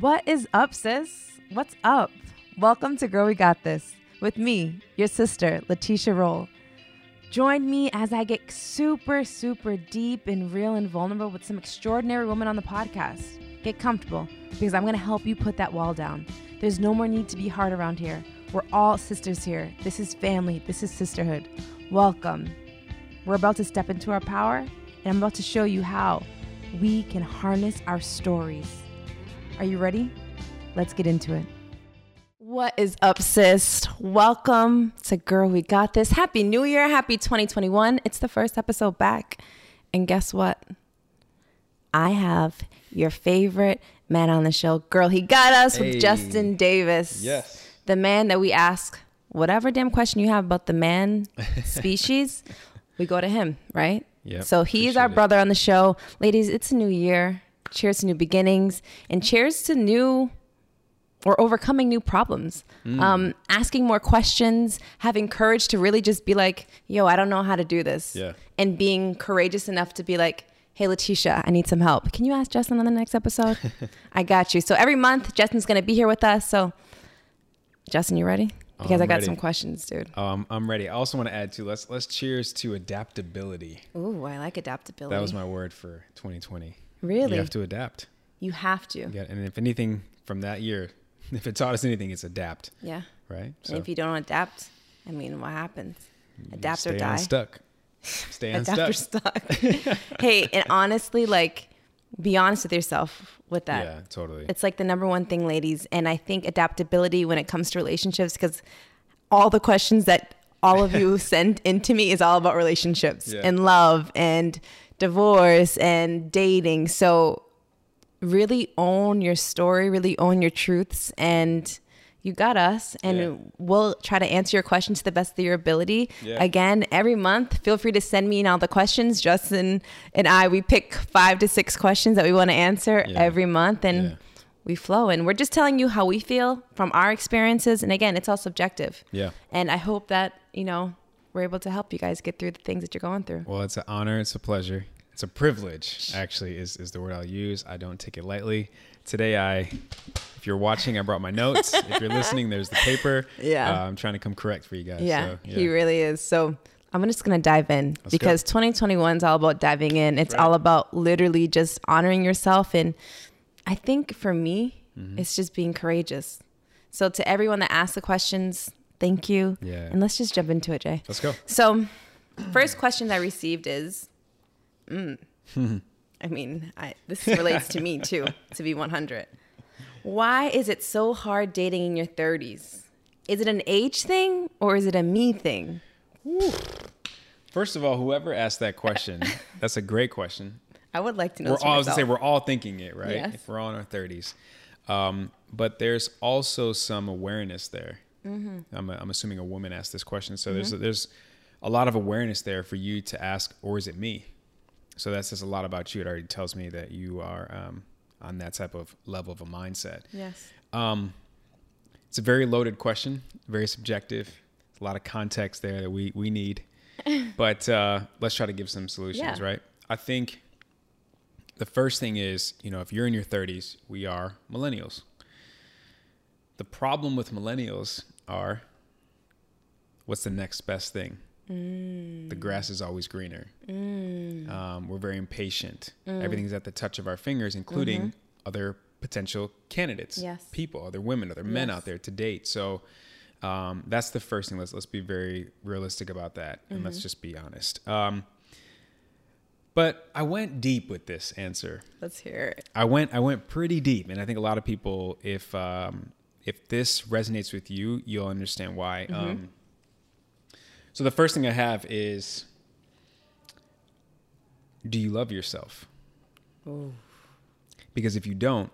What is up, sis? What's up? Welcome to Girl We Got This with me, your sister, Letitia Roll. Join me as I get super, super deep and real and vulnerable with some extraordinary women on the podcast. Get comfortable because I'm going to help you put that wall down. There's no more need to be hard around here. We're all sisters here. This is family. This is sisterhood. Welcome. We're about to step into our power, and I'm about to show you how we can harness our stories. Are you ready? Let's get into it. What is up, sis? Welcome to Girl We Got This. Happy New Year. Happy 2021. It's the first episode back. And guess what? I have your favorite man on the show. Girl, he got us Hey. with Justin Davis. Yes. The man that we ask whatever damn question you have about the man species, we go to him, right? Yep, So he's our appreciate it. brother on the show. Ladies, it's a new year. Cheers to new beginnings and cheers to new or overcoming new problems. Mm. Um, asking more questions, having courage to really just be like, yo, I don't know how to do this. Yeah. And being courageous enough to be like, hey, Letitia, I need some help. Can you ask Justin on the next episode? I got you. So every month, Justin's going to be here with us. So, Justin, you ready? Because I'm I got ready. some questions, dude. Um, I'm ready. I also want to add to let's let's cheers to adaptability. Ooh, I like adaptability. That was my word for 2020. Really? You have to adapt. You have to. Yeah, and if anything from that year, if it taught us anything, it's adapt, Yeah. right? And if you don't adapt, I mean, what happens? Adapt stay or die. Stuck. Stay Adapt or stuck. hey, and honestly, like, be honest with yourself with that. Yeah, totally. It's like the number one thing, ladies. And I think adaptability when it comes to relationships, because all the questions that all of you send into me is all about relationships Yeah. and love and divorce and dating. So really own your story, really own your truths, and you got us. And Yeah. we'll try to answer your questions to the best of your ability. Yeah. Again, every month, feel free to send me in all the questions. Justin and I, we pick five to six questions that we want to answer Yeah. every month, and we flow. And we're just telling you how we feel from our experiences. And again, it's all subjective. yeah. And I hope that, you know, we're able to help you guys get through the things that you're going through. Well, it's an honor. It's a pleasure. It's a privilege, actually, is, is the word I'll use. I don't take it lightly. Today, I, if you're watching, I brought my notes. if you're listening, there's the paper. Yeah. Uh, I'm trying to come correct for you guys. Yeah, so, he really is. So I'm just gonna dive in Let's because 2021 is all about diving in. It's Right. all about literally just honoring yourself. And I think for me, Mm-hmm. it's just being courageous. So to everyone that asked the questions, thank you. Yeah. And let's just jump into it, Jay. Let's go. So, first question I received is, mm, I mean, I, this relates to me too, to be 100. Why is it so hard dating in your 30s? Is it an age thing or is it a me thing? First of all, whoever asked that question, that's a great question. I would like to know. we're all, I was gonna say we're all thinking it, right? Yes. If we're all in our thirties, um, but there's also some awareness there. Mm-hmm. I'm, I'm assuming a woman asked this question, so there's there's a lot of awareness there for you to ask, or is it me? So that says a lot about you. It already tells me that you are um, on that type of level of a mindset. Yes. Um, it's a very loaded question, very subjective. A lot of context there that we we need, but uh, let's try to give some solutions. Yeah. Right? I think the first thing is, you know, if you're in your 30s, we are millennials. The problem with millennials are, what's the next best thing? The grass is always greener. Um, we're very impatient. Everything's at the touch of our fingers, including other potential candidates, Yes. people, other women, other men out there to date. So um, that's the first thing. Let's let's be very realistic about that, and let's just be honest. Um, but I went deep with this answer. Let's hear it. I went I went pretty deep, and I think a lot of people, if um, if this resonates with you, you'll understand why. Um, so the first thing I have is, do you love yourself? Because if you don't,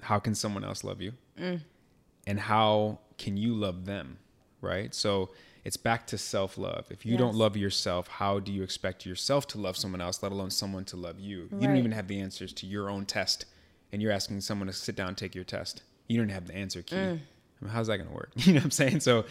how can someone else love you? Mm. And how can you love them? Right. So it's back to self love. If you don't love yourself, how do you expect yourself to love someone else, let alone someone to love you? You don't even have the answers to your own test, and you're asking someone to sit down and take your test. You don't have the answer key. I mean, how's that going to work? You know what I'm saying? So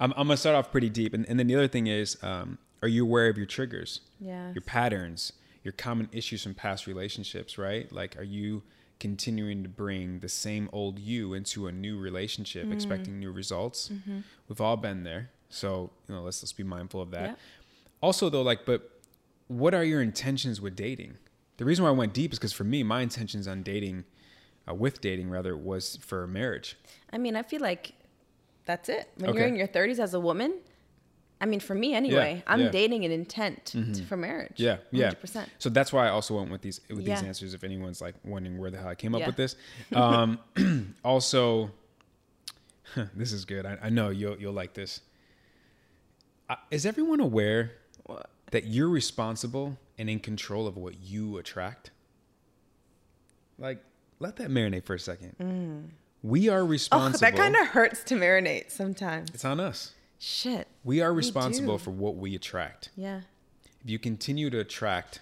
I'm, I'm going to start off pretty deep. And, and then the other thing is, um, are you aware of your triggers? Yes. Your patterns, your common issues from past relationships, right? Like, are you continuing to bring the same old you into a new relationship, Mm. expecting new results. Mm-hmm. We've all been there, so you know, let's let's be mindful of that. Yeah. Also, though, like, but what are your intentions with dating? The reason why I went deep is because for me, my intentions on dating, uh, with dating rather, was for marriage. I mean, I feel like that's it. When Okay. you're in your 30s as a woman, I mean, for me anyway, I'm yeah. Mm-hmm. dating an intent to, for marriage. Yeah, yeah. 100%. So that's why I also went with these with Yeah. these answers. If anyone's like wondering where the hell I came up Yeah. with this, um, also, this is good. I, I know you'll you'll like this. Uh, is everyone aware What? that you're responsible and in control of what you attract? Like, let that marinate for a second. We are responsible. Oh, that kind of hurts to marinate sometimes. it's on us. Shit. We are responsible do. for what we attract. Yeah. if you continue to attract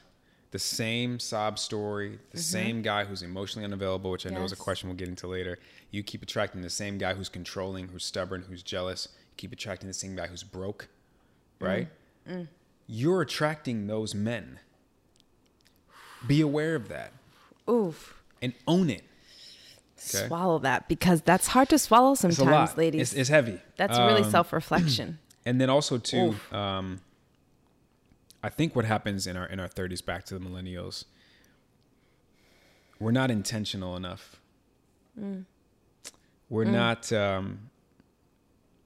the same sob story, the same guy who's emotionally unavailable, which I know is a Mm-hmm. Question we'll get into later, you keep attracting the same guy who's controlling, who's stubborn, who's jealous, you keep attracting the same guy who's broke, right? Mm. You're attracting those men. Be aware of that Oof. And own it. Okay. Swallow that because that's hard to swallow It's a sometimes, lot. ladies. It's, it's heavy. that's really Um, self reflection. and then also too um, i think what happens in our in our 30s back to the millennials we're not intentional enough we're not um,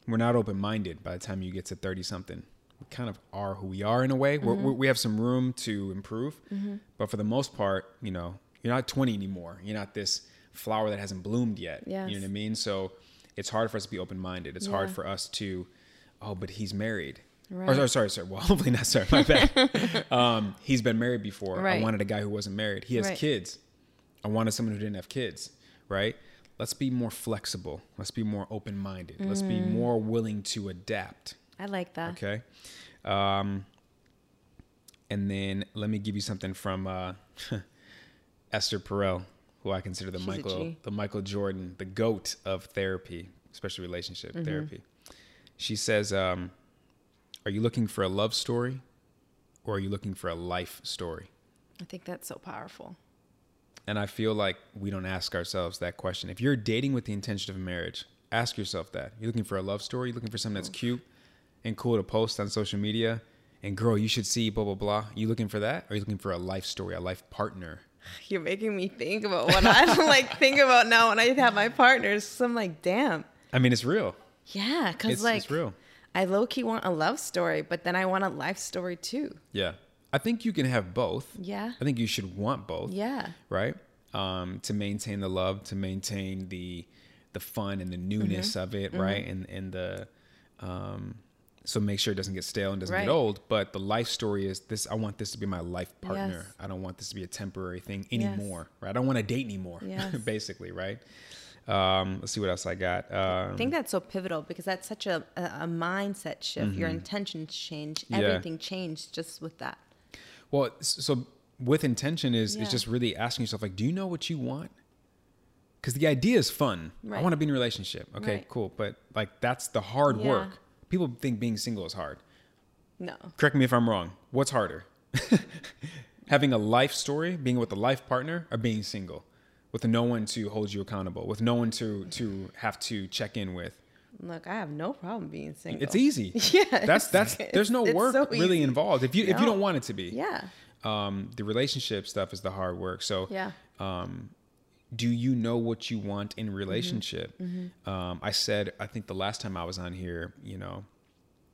we're not open-minded by the time you get to 30 something we kind of are who we are in a way we're, we're, we have some room to improve but for the most part you know you're not 20 anymore. You're not this flower that hasn't bloomed yet. You know what i mean? So it's hard for us to be open-minded. It's hard for us to oh but he's married. Right. or sorry sorry. Well hopefully not sorry my bad. Um, he's been married before. Right. i wanted a guy who wasn't married. He has Right. kids. I wanted someone who didn't have kids right? Let's be more flexible. Let's be more open-minded. Let's be Mm. more willing to adapt. I like that. okay? Um, and then let me give you something from uh, esther perel who i consider the She's michael the michael jordan the goat of therapy especially relationship Mm-hmm. therapy she says um, are you looking for a love story or are you looking for a life story I think that's so powerful. and I feel like we don't ask ourselves that question. If you're dating with the intention of marriage, ask yourself that. You're looking for a love story, you're looking for something that's cute and cool to post on social media, and girl, you should see blah blah blah. You looking for that? Or are you looking for a life story, a life partner? You're making me think about what I like think about now when I have my partners. So I'm like, damn. I mean, it's real. Yeah, because It's, like it's real. I low key want a love story, but then I want a life story too. Yeah. I think you can have both. Yeah. I think you should want both. Yeah. right? Um, to maintain the love, to maintain the the fun and the Mm-hmm. newness of it, right? And and the um, so make sure it doesn't get stale and doesn't Right. get old. But the life story is this: I want this to be my life partner. Yes. I don't want this to be a temporary thing Yes. anymore, right? I don't want to date anymore, Yes. basically, right? Um, let's see what else I got. Um, I think that's so pivotal because that's such a, a, mindset shift. Your intentions change. Mm-hmm. Yeah. Everything changed just with that. Well, so with intention is Yeah. is just really asking yourself like, do you know what you want? Because the idea is fun. I want to be in a relationship. Okay, Right. cool. But like that's the hard Yeah. work. People think being single is hard. No. Correct me if I'm wrong. What's harder? Having a life story, being with a life partner, or being single, with no one to hold you accountable, with no one to to have to check in with. Look, I have no problem being single. It's easy. Yeah, That's that's there's no work so really involved if you if you don't want it to be. Yeah. Um, the relationship stuff is the hard work. So Yeah. um, do you know what you want in Mm-hmm. relationship? Um, I said, I think the last time I was on here, you know,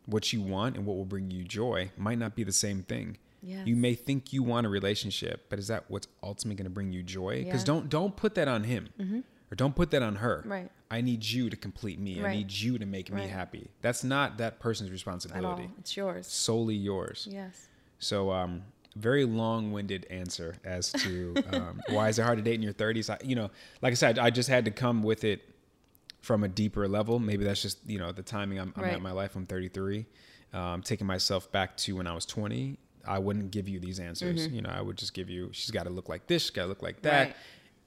what you want and what will bring you joy might not be the same thing. Yes. You may think you want a relationship, but is that what's ultimately going to bring you joy? Because Yeah. Mm-hmm. don't don't put that on him, or don't put that on her. Right. I need you to complete me. I need you to make me happy. That's not that person's responsibility. It's yours. Solely yours. Yes. So, um, very long-winded answer as to um, why is it hard to date in your 30s. I, you know, like I said, I just had to come with it from a deeper level. Maybe that's just you know the timing I'm, I'm Right. at in my life. I'm 33. Um, taking myself back to when I was 20, I wouldn't give you these answers. You know, I would just give you. She's got to look like this. She's got to look like that. Mm-hmm. Right.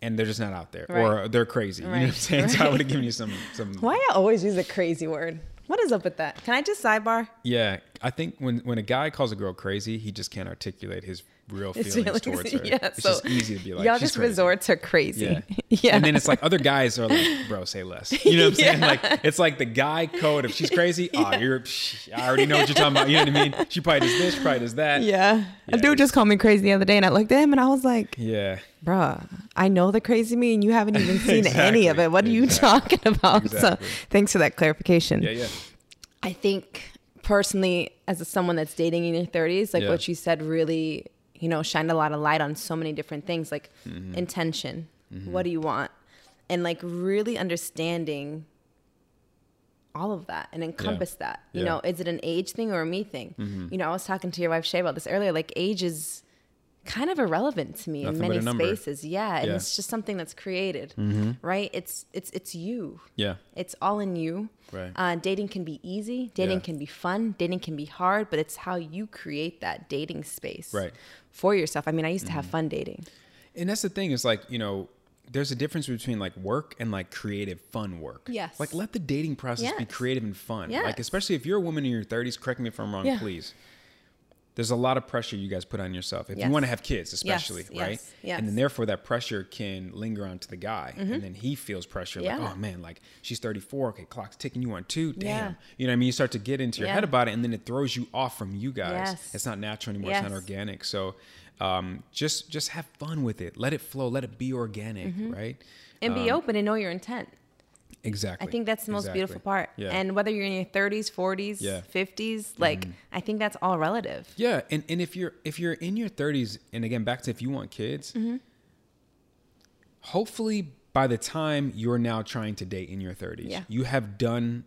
And they're just not out there, Right. or they're crazy. You know what I'm Right. saying? So I would have given you some some. Why I always use a crazy word? What is up with that? Can I just sidebar? Yeah, I think when when a guy calls a girl crazy, he just can't articulate his real It's feelings towards her. yeah, it's so just easy to be like, Y'all "She's just crazy." resort to crazy. Yeah. Yeah. And then it's like other guys are like, bro, say less. You know what I'm saying? Like it's like the guy code. If she's crazy, oh, you're. Psh, I already know what you're talking about. You know what I mean? She probably does this. She probably does that. yeah. Yeah, A dude just called me crazy the other day, and I looked at him and I was like, Yeah. bruh, I know the crazy me, and you haven't even seen any of it. What are you talking about? Exactly. So thanks for that clarification. Yeah. Yeah. I think personally, as a, someone that's dating in your 30s, like Yeah. what you said really, you know, shined a lot of light on so many different things like Mm-hmm. intention. What do you want? And like really understanding all of that and encompass that. You Yeah. Mm-hmm. know, is it an age thing or a me thing? You know, I was talking to your wife Shay about this earlier. Like age is kind of irrelevant to me Nothing in many spaces. Yeah, and it's just something that's created, right? It's it's it's you. Yeah. It's all in you. Right. Uh, dating can be easy. Dating Yeah. can be fun. Dating can be hard, but it's how you create that dating space Right. Mm-hmm. for yourself. I mean, I used to have fun dating. And that's the thing is like, you know, there's a difference between like work and like creative fun work. Yes. Like let the dating process be creative and fun. Yes. Like especially if you're a woman in your 30s, correct me if I'm wrong, Yeah. please. There's a lot of pressure you guys put on yourself if Yes. you want to have kids, especially, yes, right? yes, And then. Mm-hmm. therefore that pressure can linger onto the guy, and then he feels pressure like, oh man, like she's 34, okay, clock's ticking, you on two, damn. Yeah. You know what I mean? You start to get into your Yeah. head about it, and then it throws you off from you guys. Yes. It's not natural anymore. It's not organic. So um, just just have fun with it. Let it flow. Let it be organic, Mm-hmm. right? And be Um, open and know your intent. Exactly. I think that's the most Exactly. beautiful part. Yeah. And whether you're in your 30s, 40s, Yeah. Mm-hmm. 50s, like I think that's all relative. Yeah, and, and if you're if you're in your 30s, and again back to if you want kids, Mm-hmm. hopefully by the time you're now trying to date in your 30s, Yeah. you have done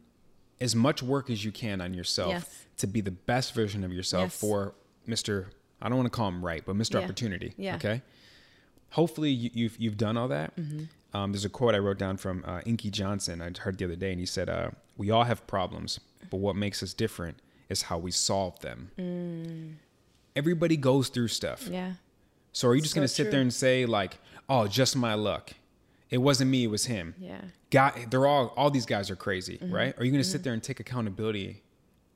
as much work as you can on yourself Yes. to be the best version of yourself Yes. for Mr. I don't want to call him right, but Mr. Opportunity. Yeah. Okay. Hopefully you, you've you've done all that. Mm-hmm. Um, there's a quote I wrote down from uh, Inky Johnson. I heard the other day, and he said, uh, "We all have problems, but what makes us different is how we solve them." Everybody goes through stuff. Yeah. So are you just So gonna sit true. there and say like, "Oh, just my luck"? It wasn't me. It was him. Yeah. Guy, they're all all these guys are crazy, Mm-hmm. right? Are you gonna sit there and take accountability,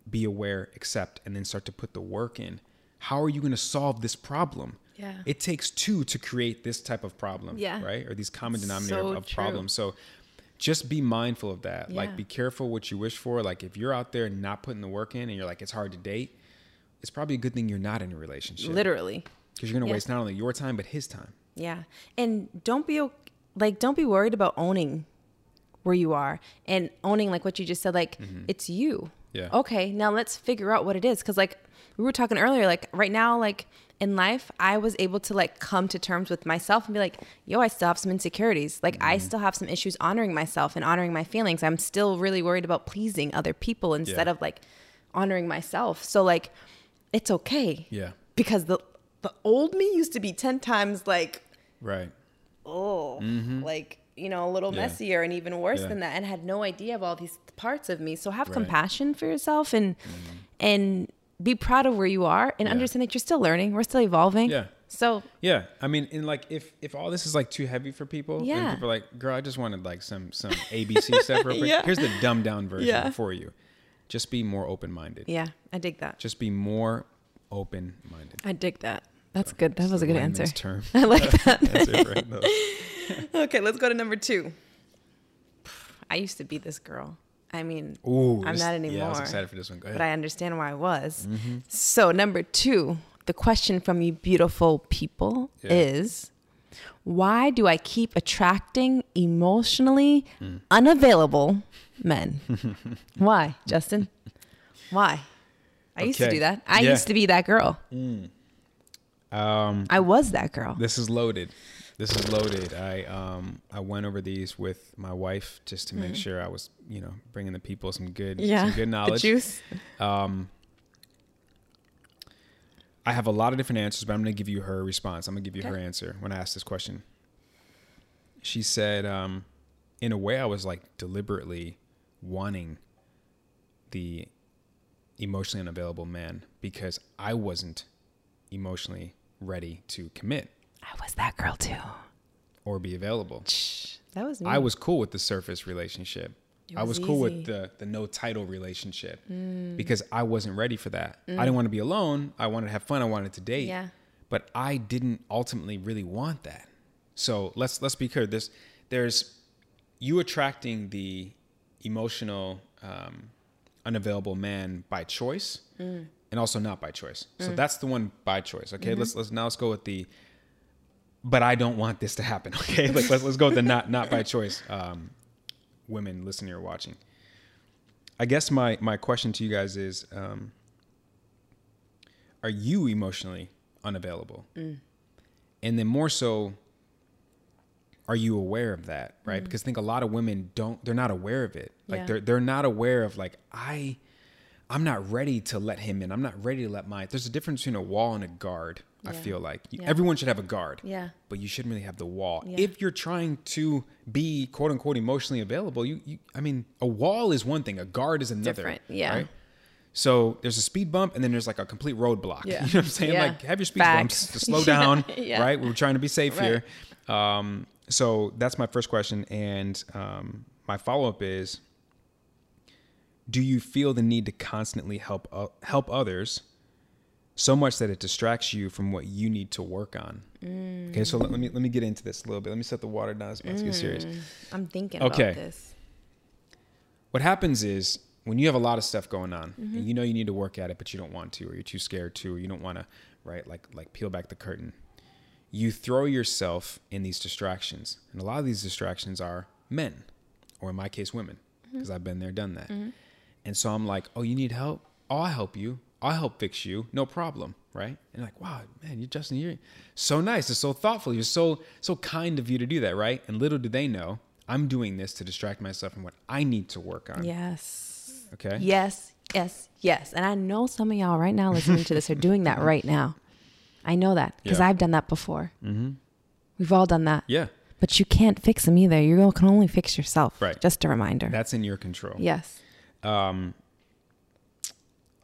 be aware, accept, and then start to put the work in? How are you gonna solve this problem? Yeah. It takes two to create this type of problem, Yeah. right? Or these common denominator So of, of problems. So just be mindful of that. Yeah. Like be careful what you wish for. Like if you're out there not putting the work in and you're like it's hard to date, it's probably a good thing you're not in a relationship Literally. because you're gonna Yeah. waste not only your time but his time. Yeah. And don't be like don't be worried about owning where you are and owning like what you just said like mm-hmm. it's you. Yeah. Okay, now let's figure out what it is cuz like we were talking earlier like right now like in life I was able to like come to terms with myself and be like, "Yo, I still have some insecurities. Like I Mm-hmm. still have some issues honoring myself and honoring my feelings. I'm still really worried about pleasing other people instead Yeah. of like honoring myself." So like it's okay. Yeah. Because the the old me used to be 10 times like Right. oh, mm-hmm. like you know, a little Mm-hmm. Yeah. messier and even worse Yeah. than that, and had no idea of all these parts of me. So have Right. Mm-hmm. compassion for yourself and and be proud of where you are and Yeah. understand that you're still learning. We're still evolving. Yeah. So Yeah, I mean, and like if if all this is like too heavy for people, Yeah. people are like, "Girl, I just wanted like some some ABC stuff real quick." Yeah. Here's the dumbed down version for you. Just be more open minded. yeah, I dig that. Just be more open minded. I dig that. That's good. That was a good answer. Term. I like that. Answer for those. okay, let's go to number two. I used to be this girl. I mean, Ooh, I'm this- not Yeah, I was anymore. excited for this one. Go ahead. but I understand why I was. Mm-hmm. So, number two, the question from you beautiful people Yeah. is why do I keep attracting emotionally Mm. unavailable men? why, Justin? Why? I used to do that. I Yeah. used to be that girl. um, I was that girl. this is loaded. This is loaded. I um I went over these with my wife just to make sure I was you know bringing the people some good yeah. some good The knowledge. juice. Um, I have a lot of different answers, but I'm going to give you her response. I'm going to give you her answer when I asked this question. She said, um, in a way, I was like deliberately wanting the emotionally unavailable man because I wasn't emotionally ready to commit I was that girl too. or be available. That was me. I was cool with the surface relationship. It I was was cool. Mm. with the the no title relationship because I wasn't ready for that. I didn't want to be alone. I wanted to have fun. I wanted to date. Yeah. but I didn't ultimately really want that. So let's let's be clear. This there's you attracting the emotional um, unavailable man by choice Mm. and also not by choice. So that's the one by choice. Okay, let's let's now let's go with the. But I don't want this to happen. Okay, like let's let's go with the not not by choice. Um, women listening or watching. I guess my my question to you guys is, um, are you emotionally unavailable? And then more so, are you aware of that? Right? Because I think a lot of women don't. They're not aware of it. Like Yeah. they're they're not aware of like I. I'm not ready to let him in. I'm not ready to let my. There's a difference between a wall and a guard. I feel like Yeah. everyone should have a guard Yeah. but you shouldn't really have the wall. Yeah. If you're trying to be quote unquote emotionally available, you, you I mean, a wall is one thing, a guard is another. Different, yeah. So there's a speed bump and then there's like a complete roadblock. Yeah. You know what I'm saying? Yeah. Like have your speed Facts. bumps to slow down, Yeah. right? We're trying to be safe Right. here. Um, so that's my first question. And um, my follow up is do you feel the need to constantly help uh, help others so much that it distracts you from what you need to work on? Okay, so let, let me let me get into this a little bit. Let me set the water down. It's about to get serious. I'm thinking Okay. about this. What happens is when you have a lot of stuff going on Mm-hmm. and you know you need to work at it, but you don't want to, or you're too scared to, or you don't want to, right? Like like peel back the curtain. You throw yourself in these distractions, and a lot of these distractions are men, or in my case, women, Mm-hmm. because I've been there, done that. And so I'm like, oh, you need help? Oh, I'll help you. I'll help fix you. No problem. Right. And like, wow, man, you Justin, you're so nice. It's so thoughtful. You're so, so kind of you to do that. Right. And little do they know, I'm doing this to distract myself from what I need to work on. Yes. Okay. Yes. Yes. Yes. And I know some of y'all right now listening to this are doing that right now. I know that because Yeah. I've done that before. Mm-hmm. We've all done that. Yeah. But you can't fix them either. You can only fix yourself. Right. Just a reminder. That's in your control. yes. Um,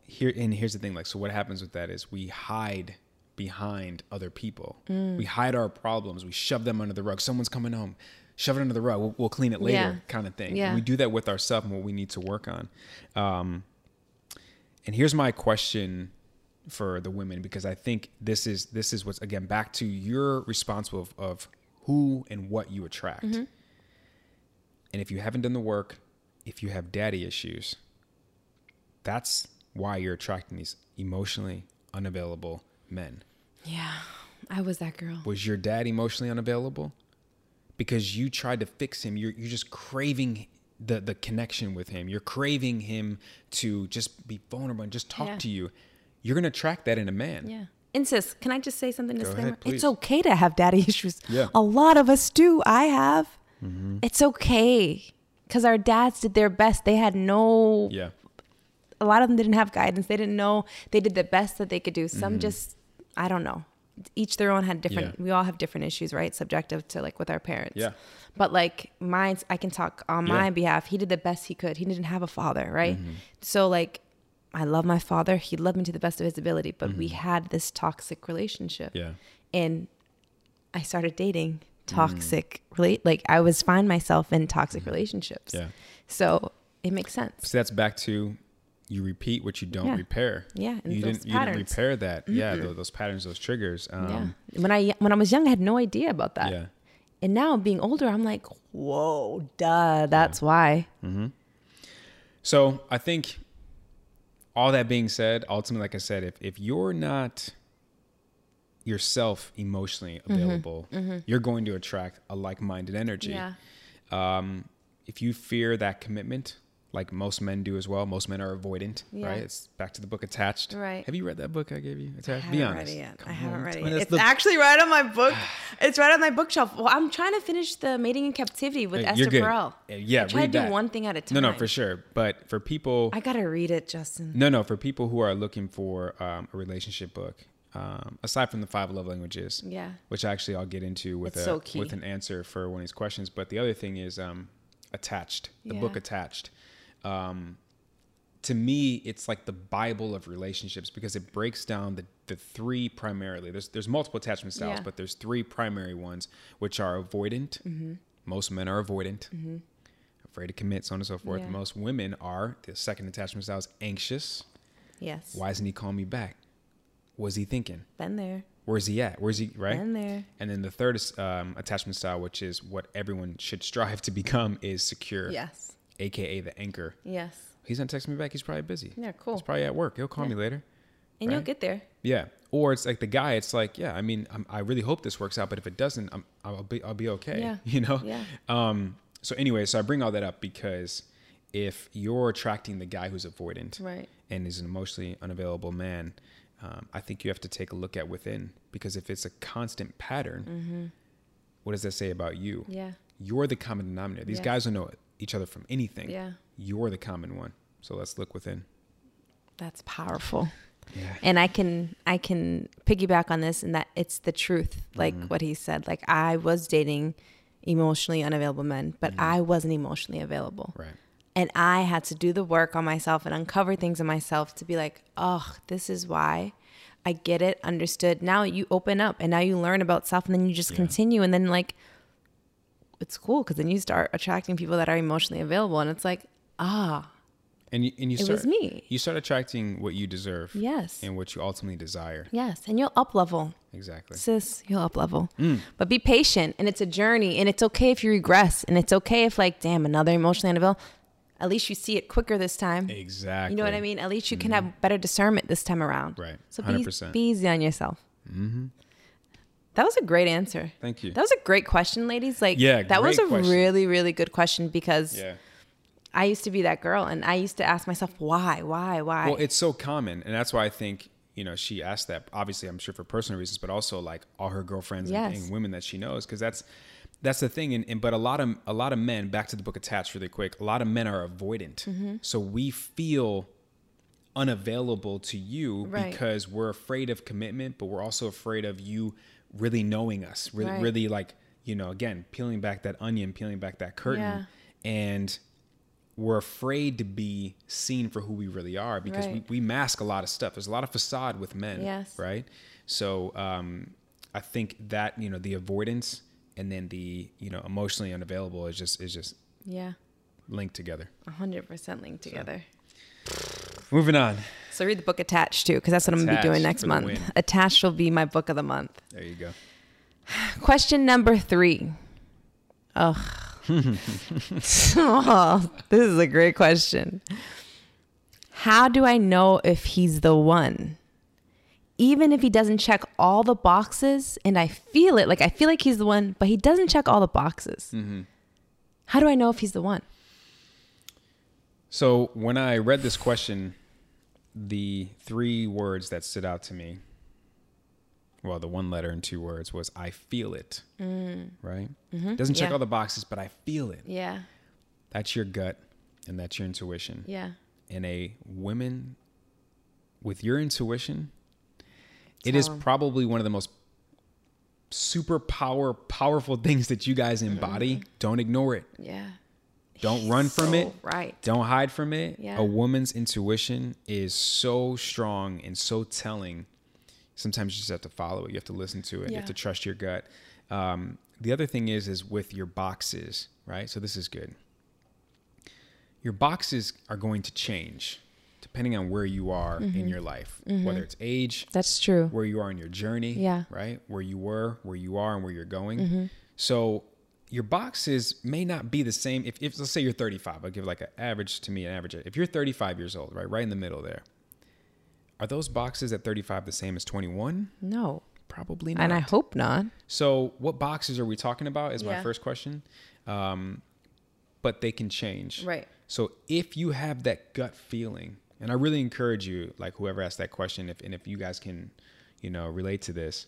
here and here's the thing like so what happens with that is we hide behind other people Mm. we hide our problems we shove them under the rug someone's coming home shove it under the rug we'll, we'll clean it later Yeah. kind of thing Yeah. we do that with ourselves and what we need to work on um, and here's my question for the women because i think this is this is what's again back to you're responsible of, of who and what you attract Mm-hmm. and if you haven't done the work if you have daddy issues that's why you're attracting these emotionally unavailable men. Yeah. I was that girl. Was your dad emotionally unavailable? Because you tried to fix him. You're you're just craving the the connection with him. You're craving him to just be vulnerable and just talk Yeah. to you. You're gonna attract that in a man. Yeah. Insist, can I just say something? Disclaimer? ahead, it's okay to have daddy issues. Yeah. Mm-hmm. A lot of us do. I have. It's okay. Because our dads did their best. They had no, Yeah. A lot of them didn't have guidance. They didn't know. They did the best that they could do. Some just, I don't know. Each their own had different, Mm-hmm. Yeah. we all have different issues, right? Subjective to like with our parents. Yeah. But like mine, I can talk on Yeah. my behalf. He did the best he could. He didn't have a father, right? Mm-hmm. So like, I love my father. He loved me to the best of his ability, but we Mm-hmm. had this toxic relationship Yeah. and I started dating Mm. toxic relate like I was find myself in toxic relationships. Yeah. So it makes sense. So that's back to you repeat what you don't Yeah. repair. Yeah, and You didn't you didn't repair that. Yeah, those, those patterns, those triggers. Um, yeah. When I when I was young I had no idea about that. yeah. And now being older I'm like, "Whoa, duh, that's why." So I think all that being said, ultimately, like I said, if, if you're not yourself emotionally Mm-hmm. available, you're going to attract a like minded energy. Yeah. Um, if you fear that commitment, like most men do as well, most men are avoidant, Yeah. right? It's back to the book Attached. Right. Have you read that book I gave you? I Attached? haven't Be read it yet. Come I haven't on, read it. yet. It's the- actually right on my book. It's right on my bookshelf. Well, I'm trying to finish the Mating in Captivity with Hey, Esther good. Perel. Yeah, yeah, I try read to do that. one thing at a time. No, no, for sure. But for people, I gotta read it, Justin. No, no. For people who are looking for um, a relationship book, um, aside from the five love languages, Yeah. which actually I'll get into with It's a so with an answer for one of these questions. But the other thing is um, attached. The Yeah. book attached. Um, to me, it's like the Bible of relationships because it breaks down the, the three primarily. There's there's multiple attachment styles, Yeah. but there's three primary ones, which are avoidant. Mm-hmm. Most men are avoidant. Afraid to commit, so on and so forth. Yeah. Most women are the second attachment style is anxious. Yes. Why isn't he calling me back? Was he thinking? Been there. Where's he at? Where's he right? In there. And then the third um, attachment style, which is what everyone should strive to become, is secure. Yes. AKA the anchor. Yes. He's not texting me back. He's probably busy. Yeah, cool. He's probably at work. He'll call Yeah. me later. And you'll get there. Yeah. Or it's like the guy. It's like, yeah. I mean, I'm, I really hope this works out, but if it doesn't, I'm, I'll be I'll be okay. Yeah. You know. Yeah. Um. So anyway, so I bring all that up because if you're attracting the guy who's avoidant Right. and is an emotionally unavailable man, um, I think you have to take a look at within because if it's a constant pattern, what does that say about you? Mm-hmm. Yeah. You're the common denominator. These Yes. guys don't know each other from anything. Yeah. You're the common one. So let's look within. That's powerful. Yeah. and i can i can piggyback on this and that it's the truth like Mm-hmm. what he said like i was dating emotionally unavailable men but i wasn't emotionally available Mm-hmm. Right. and i had to do the work on myself and uncover things in myself to be like oh this is why i get it understood now you open up and now you learn about self and then you just Yeah. continue and then like it's cool because then you start attracting people that are emotionally available and it's like ah And you, and you It start, was me. You start attracting what you deserve. yes And what you ultimately desire. yes and you'll up level Exactly. sis you'll up level Mm. but be patient and it's a journey and it's okay if you regress and it's okay if like damn another emotionally unavailable at least you see it quicker this time Exactly. you know what i mean at least you can have better discernment this time around Mm-hmm. Right. so be, 100%. be easy on yourself mm-hmm. That was a great answer Thank you. that was a great question ladies like Yeah, that was a question. really really good question because yeah. i used to be that girl and i used to ask myself why why why Well, it's so common, and that's why I think you know she asked that. Obviously, I'm sure for personal reasons, but also like all her girlfriends and, and women that she knows, because that's that's the thing. And, and but a lot of a lot of men. Back to the book attached really quick. A lot of men are avoidant, Mm-hmm. so we feel unavailable to you Right. because we're afraid of commitment, but we're also afraid of you really knowing us, really, Right. really like you know, again, peeling back that onion, peeling back that curtain, Yeah. and we're afraid to be seen for who we really are because Right. we, we mask a lot of stuff. There's a lot of facade with men, Yes. right? So um, I think that you know the avoidance and then the you know emotionally unavailable is just is just yeah linked together. 100% linked together Moving on. So read the book Attached too, because that's what I'm gonna be doing next month. Attached will be my book of the month. There you go. Question number three. Ugh. oh, this is a great question. How do I know if he's the one? Even if he doesn't check all the boxes and I feel it, like I feel like he's the one, but he doesn't check all the boxes. Mm-hmm. How do I know if he's the one? So when I read this question, the three words that stood out to me, well, the one letter and two words was "I feel it." Mm. Right? Mm-hmm. Doesn't check Yeah. all the boxes, but I feel it. Yeah. That's your gut, and that's your intuition. Yeah. And a woman with your intuition, it Tell is 'em. probably one of the most super power powerful things that you guys mm-hmm. embody. Don't ignore it. Yeah. Don't run from So it. Right. Don't hide from it. Yeah. A woman's intuition is so strong and so telling. Sometimes you just have to follow it. You have to listen to it. You have to trust your gut. Um, the other thing is, is with your boxes, right? So this is good. Your boxes are going to change depending on where you are Mm-hmm. in your life, whether it's age, That's true. where you are in your journey, Yeah. right? Where you were, where you are, and where you're going. Mm-hmm. So your boxes may not be the same. If, if let's say you're 35, I'll give like an average to me, an average. If you're 35 years old, right, right in the middle there, are those boxes at 35 the same as 21? No. Probably not. And I hope not. So what boxes are we talking about? Is my first question. Um, but they can change. Right. So if you have that gut feeling, and I really encourage you, like whoever asked that question, if and if you guys can, you know, relate to this,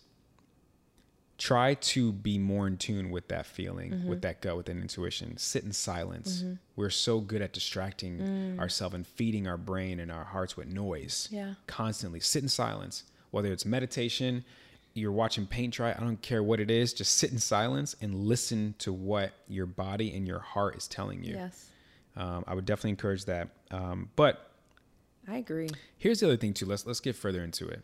try to be more in tune with that feeling, Mm-hmm. with that gut, with that intuition. Sit in silence. We're so good at distracting ourselves and feeding our brain and our hearts with noise. Mm. Yeah. Constantly sit in silence. Whether it's meditation, you're watching paint dry, I don't care what it is, just sit in silence and listen to what your body and your heart is telling you. Yes. Um, I would definitely encourage that. Um, but I agree. here's the other thing too. Let's let's get further into it.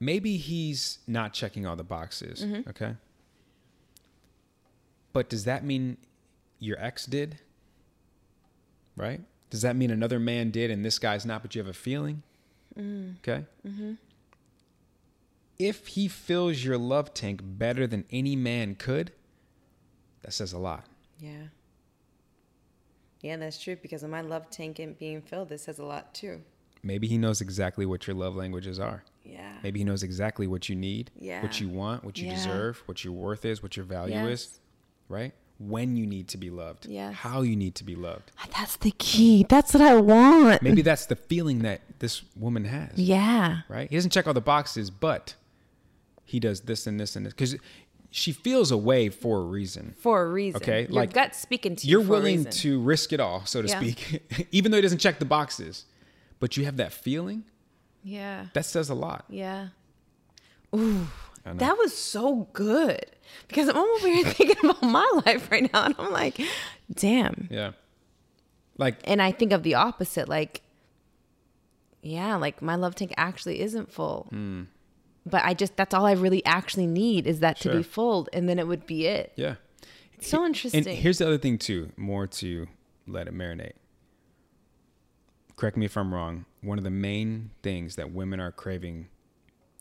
Maybe he's not checking all the boxes. Mm-hmm. Okay. But does that mean your ex did? Right? Does that mean another man did and this guy's not, but you have a feeling? Mm. Okay. Mm-hmm. if he fills your love tank better than any man could, that says a lot. Yeah. Yeah, that's true because of my love tank and being filled, this says a lot too. Maybe he knows exactly what your love languages are. Yeah. Maybe he knows exactly what you need, Yeah. what you want, what you Yeah. deserve, what your worth is, what your value is, right? When you need to be loved, Yes. how you need to be loved. Ah, that's the key. That's what I want. Maybe that's the feeling that this woman has, Yeah. right? He doesn't check all the boxes, but he does this and this and this because she feels a way for a reason. For a reason. Okay, Your like, gut's speaking to you. You're willing to risk it all, so to Yeah. speak, even though he doesn't check the boxes, but you have that feeling. Yeah. That says a lot. Yeah. Ooh. That was so good. Because I'm over here thinking about my life right now. And I'm like, damn. Yeah. Like And I think of the opposite. Like, yeah, like my love tank actually isn't full. Hmm. But I just, that's all I really actually need is that to be full. And then it would be it. Yeah. It's So interesting. And here's the other thing too, more to let it marinate. Correct me if I'm wrong. One of the main things that women are craving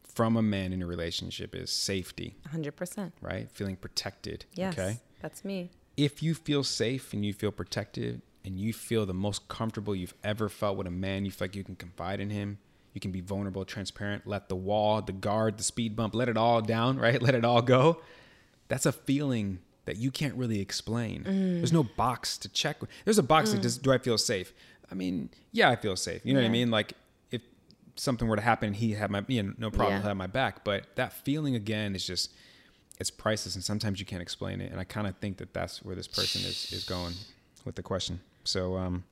from a man in a relationship is safety, 100%. right? Feeling protected. Yes. Okay. That's me. If you feel safe and you feel protected and you feel the most comfortable you've ever felt with a man, you feel like you can confide in him, you can be vulnerable, transparent, let the wall, the guard, the speed bump, let it all down, right? Let it all go. That's a feeling that you can't really explain. Mm. There's no box to check. There's a box that mm. just, do I feel safe? I mean, yeah, I feel safe. You know what I mean? Like if something were to happen, he had my, you know, no problem, Yeah. he'll my back. But that feeling again is just, it's priceless and sometimes you can't explain it. And I kind of think that that's where this person is, is going with the question. So, um,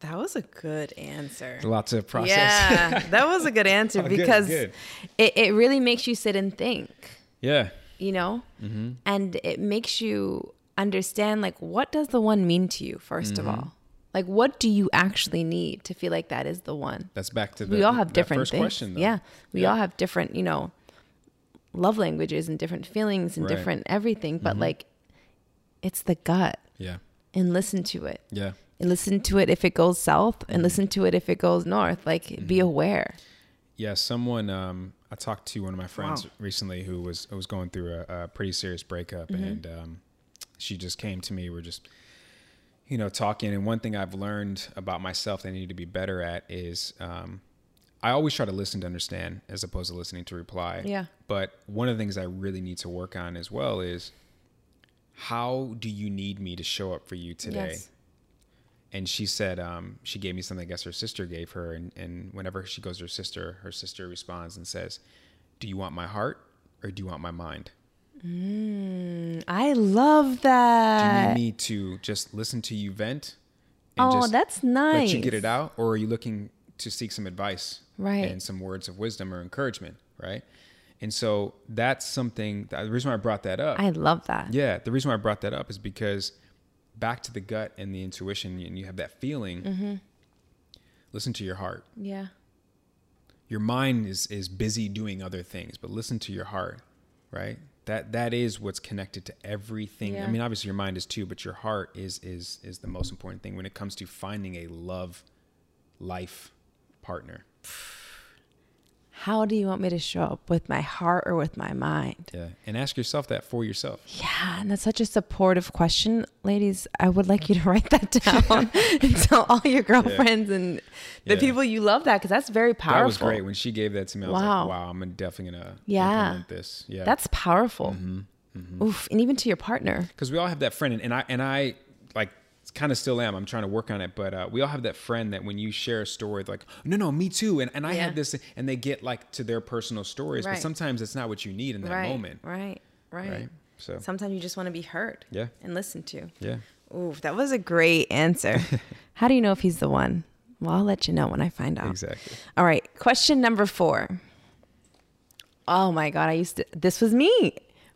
That was a good answer. there's a lot to process. Yeah, that was a good answer Oh, good, because good. It, it really makes you sit and think, yeah. you know, Mm-hmm. and it makes you understand like what does the one mean to you 1st Mm-hmm. of all, like what do you actually need to feel like that is the one. That's back to the, we all have different first things. question. Yeah, we Yeah. all have different, you know, love languages and different feelings and Right. different everything. But Mm-hmm. like, it's the gut, Yeah. and listen to it. Yeah. And listen to it if it goes south, and listen to it if it goes north. Like, Mm-hmm. be aware. Yeah, someone um, I talked to one of my friends Wow. recently who was was going through a, a pretty serious breakup, Mm-hmm. and um, she just came to me. We're just you know talking, and one thing I've learned about myself that I need to be better at is um, I always try to listen to understand as opposed to listening to reply. Yeah. But one of the things I really need to work on as well is how do you need me to show up for you today? Yes. and she said um, she gave me something I guess her sister gave her, and, and whenever she goes to her sister, her sister responds and says, "Do you want my heart or do you want my mind? I love that. Do you need me to just listen to you vent and Oh, just that's nice. let you get it out, or are you looking to seek some advice Right. and some words of wisdom or encouragement, right? And so that's something. The reason why I brought that up, I love that. yeah, the reason why I brought that up is because back to the gut and the intuition, and you have that feeling. Mm-hmm. Listen to your heart. Yeah. your mind is is busy doing other things but listen to your heart right that that is what's connected to everything Yeah. i mean obviously your mind is too but your heart is is is the most important thing when it comes to finding a love life partner How do you want me to show up with my heart or with my mind? yeah and ask yourself that for yourself Yeah, and that's such a supportive question, ladies. I would like you to write that down and tell all your girlfriends and the Yeah. people you love that because that's very powerful. that was great when she gave that to me i was Wow. like wow i'm definitely gonna Yeah. implement this yeah That's powerful. Mm-hmm. Oof, and even to your partner. because we all have that friend and, and i and i like kind of still am i'm trying to work on it but uh, we all have that friend that when you share a story like no no me too and, and i Yeah. had this and they get like to their personal stories Right. but sometimes it's not what you need in that right, moment right, right, right so Sometimes you just want to be heard. Yeah. And listened to. yeah Ooh, that was a great answer. How do you know if he's the one? Well, I'll let you know when I find out. exactly All right, question number four. Oh my God, I used to, this was me.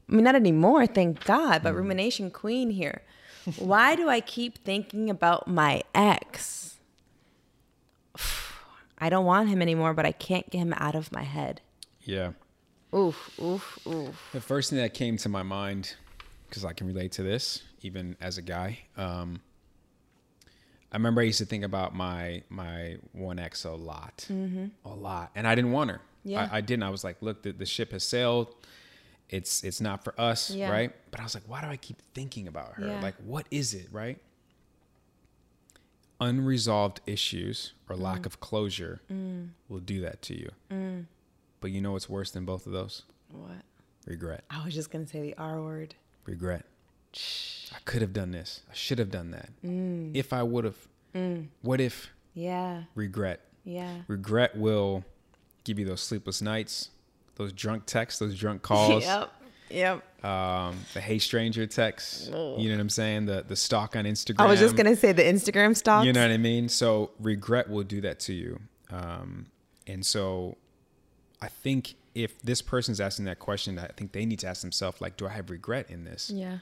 I mean, not anymore, thank God, but rumination queen here. Why do I keep thinking about my ex? I don't want him anymore, but I can't get him out of my head. yeah Oof, oof, oof. the first thing that came to my mind because i can relate to this even as a guy um I remember I used to think about my my one ex a lot, Mm-hmm. a lot, and I didn't want her. Yeah. I, I didn't. I was like, look, the, the ship has sailed. It's it's not for us, Yeah. right? But I was like, why do I keep thinking about her? Yeah. Like, what is it, right? Unresolved issues or Mm. lack of closure will do that to you. But you know what's worse than both of those? What? Regret. I was just gonna say the R word. Regret. I could have done this. I should have done that. Mm. If I would have. What if Yeah. regret? Yeah. Regret will give you those sleepless nights, those drunk texts, those drunk calls, yep. Yep. um, the hey stranger texts. Ugh. You know what I'm saying? The the stalk on Instagram. I was just gonna say the Instagram stalks. You know what I mean? So regret will do that to you. Um, and so I think if this person's asking that question, I think they need to ask themselves, like, do I have regret in this? Yeah.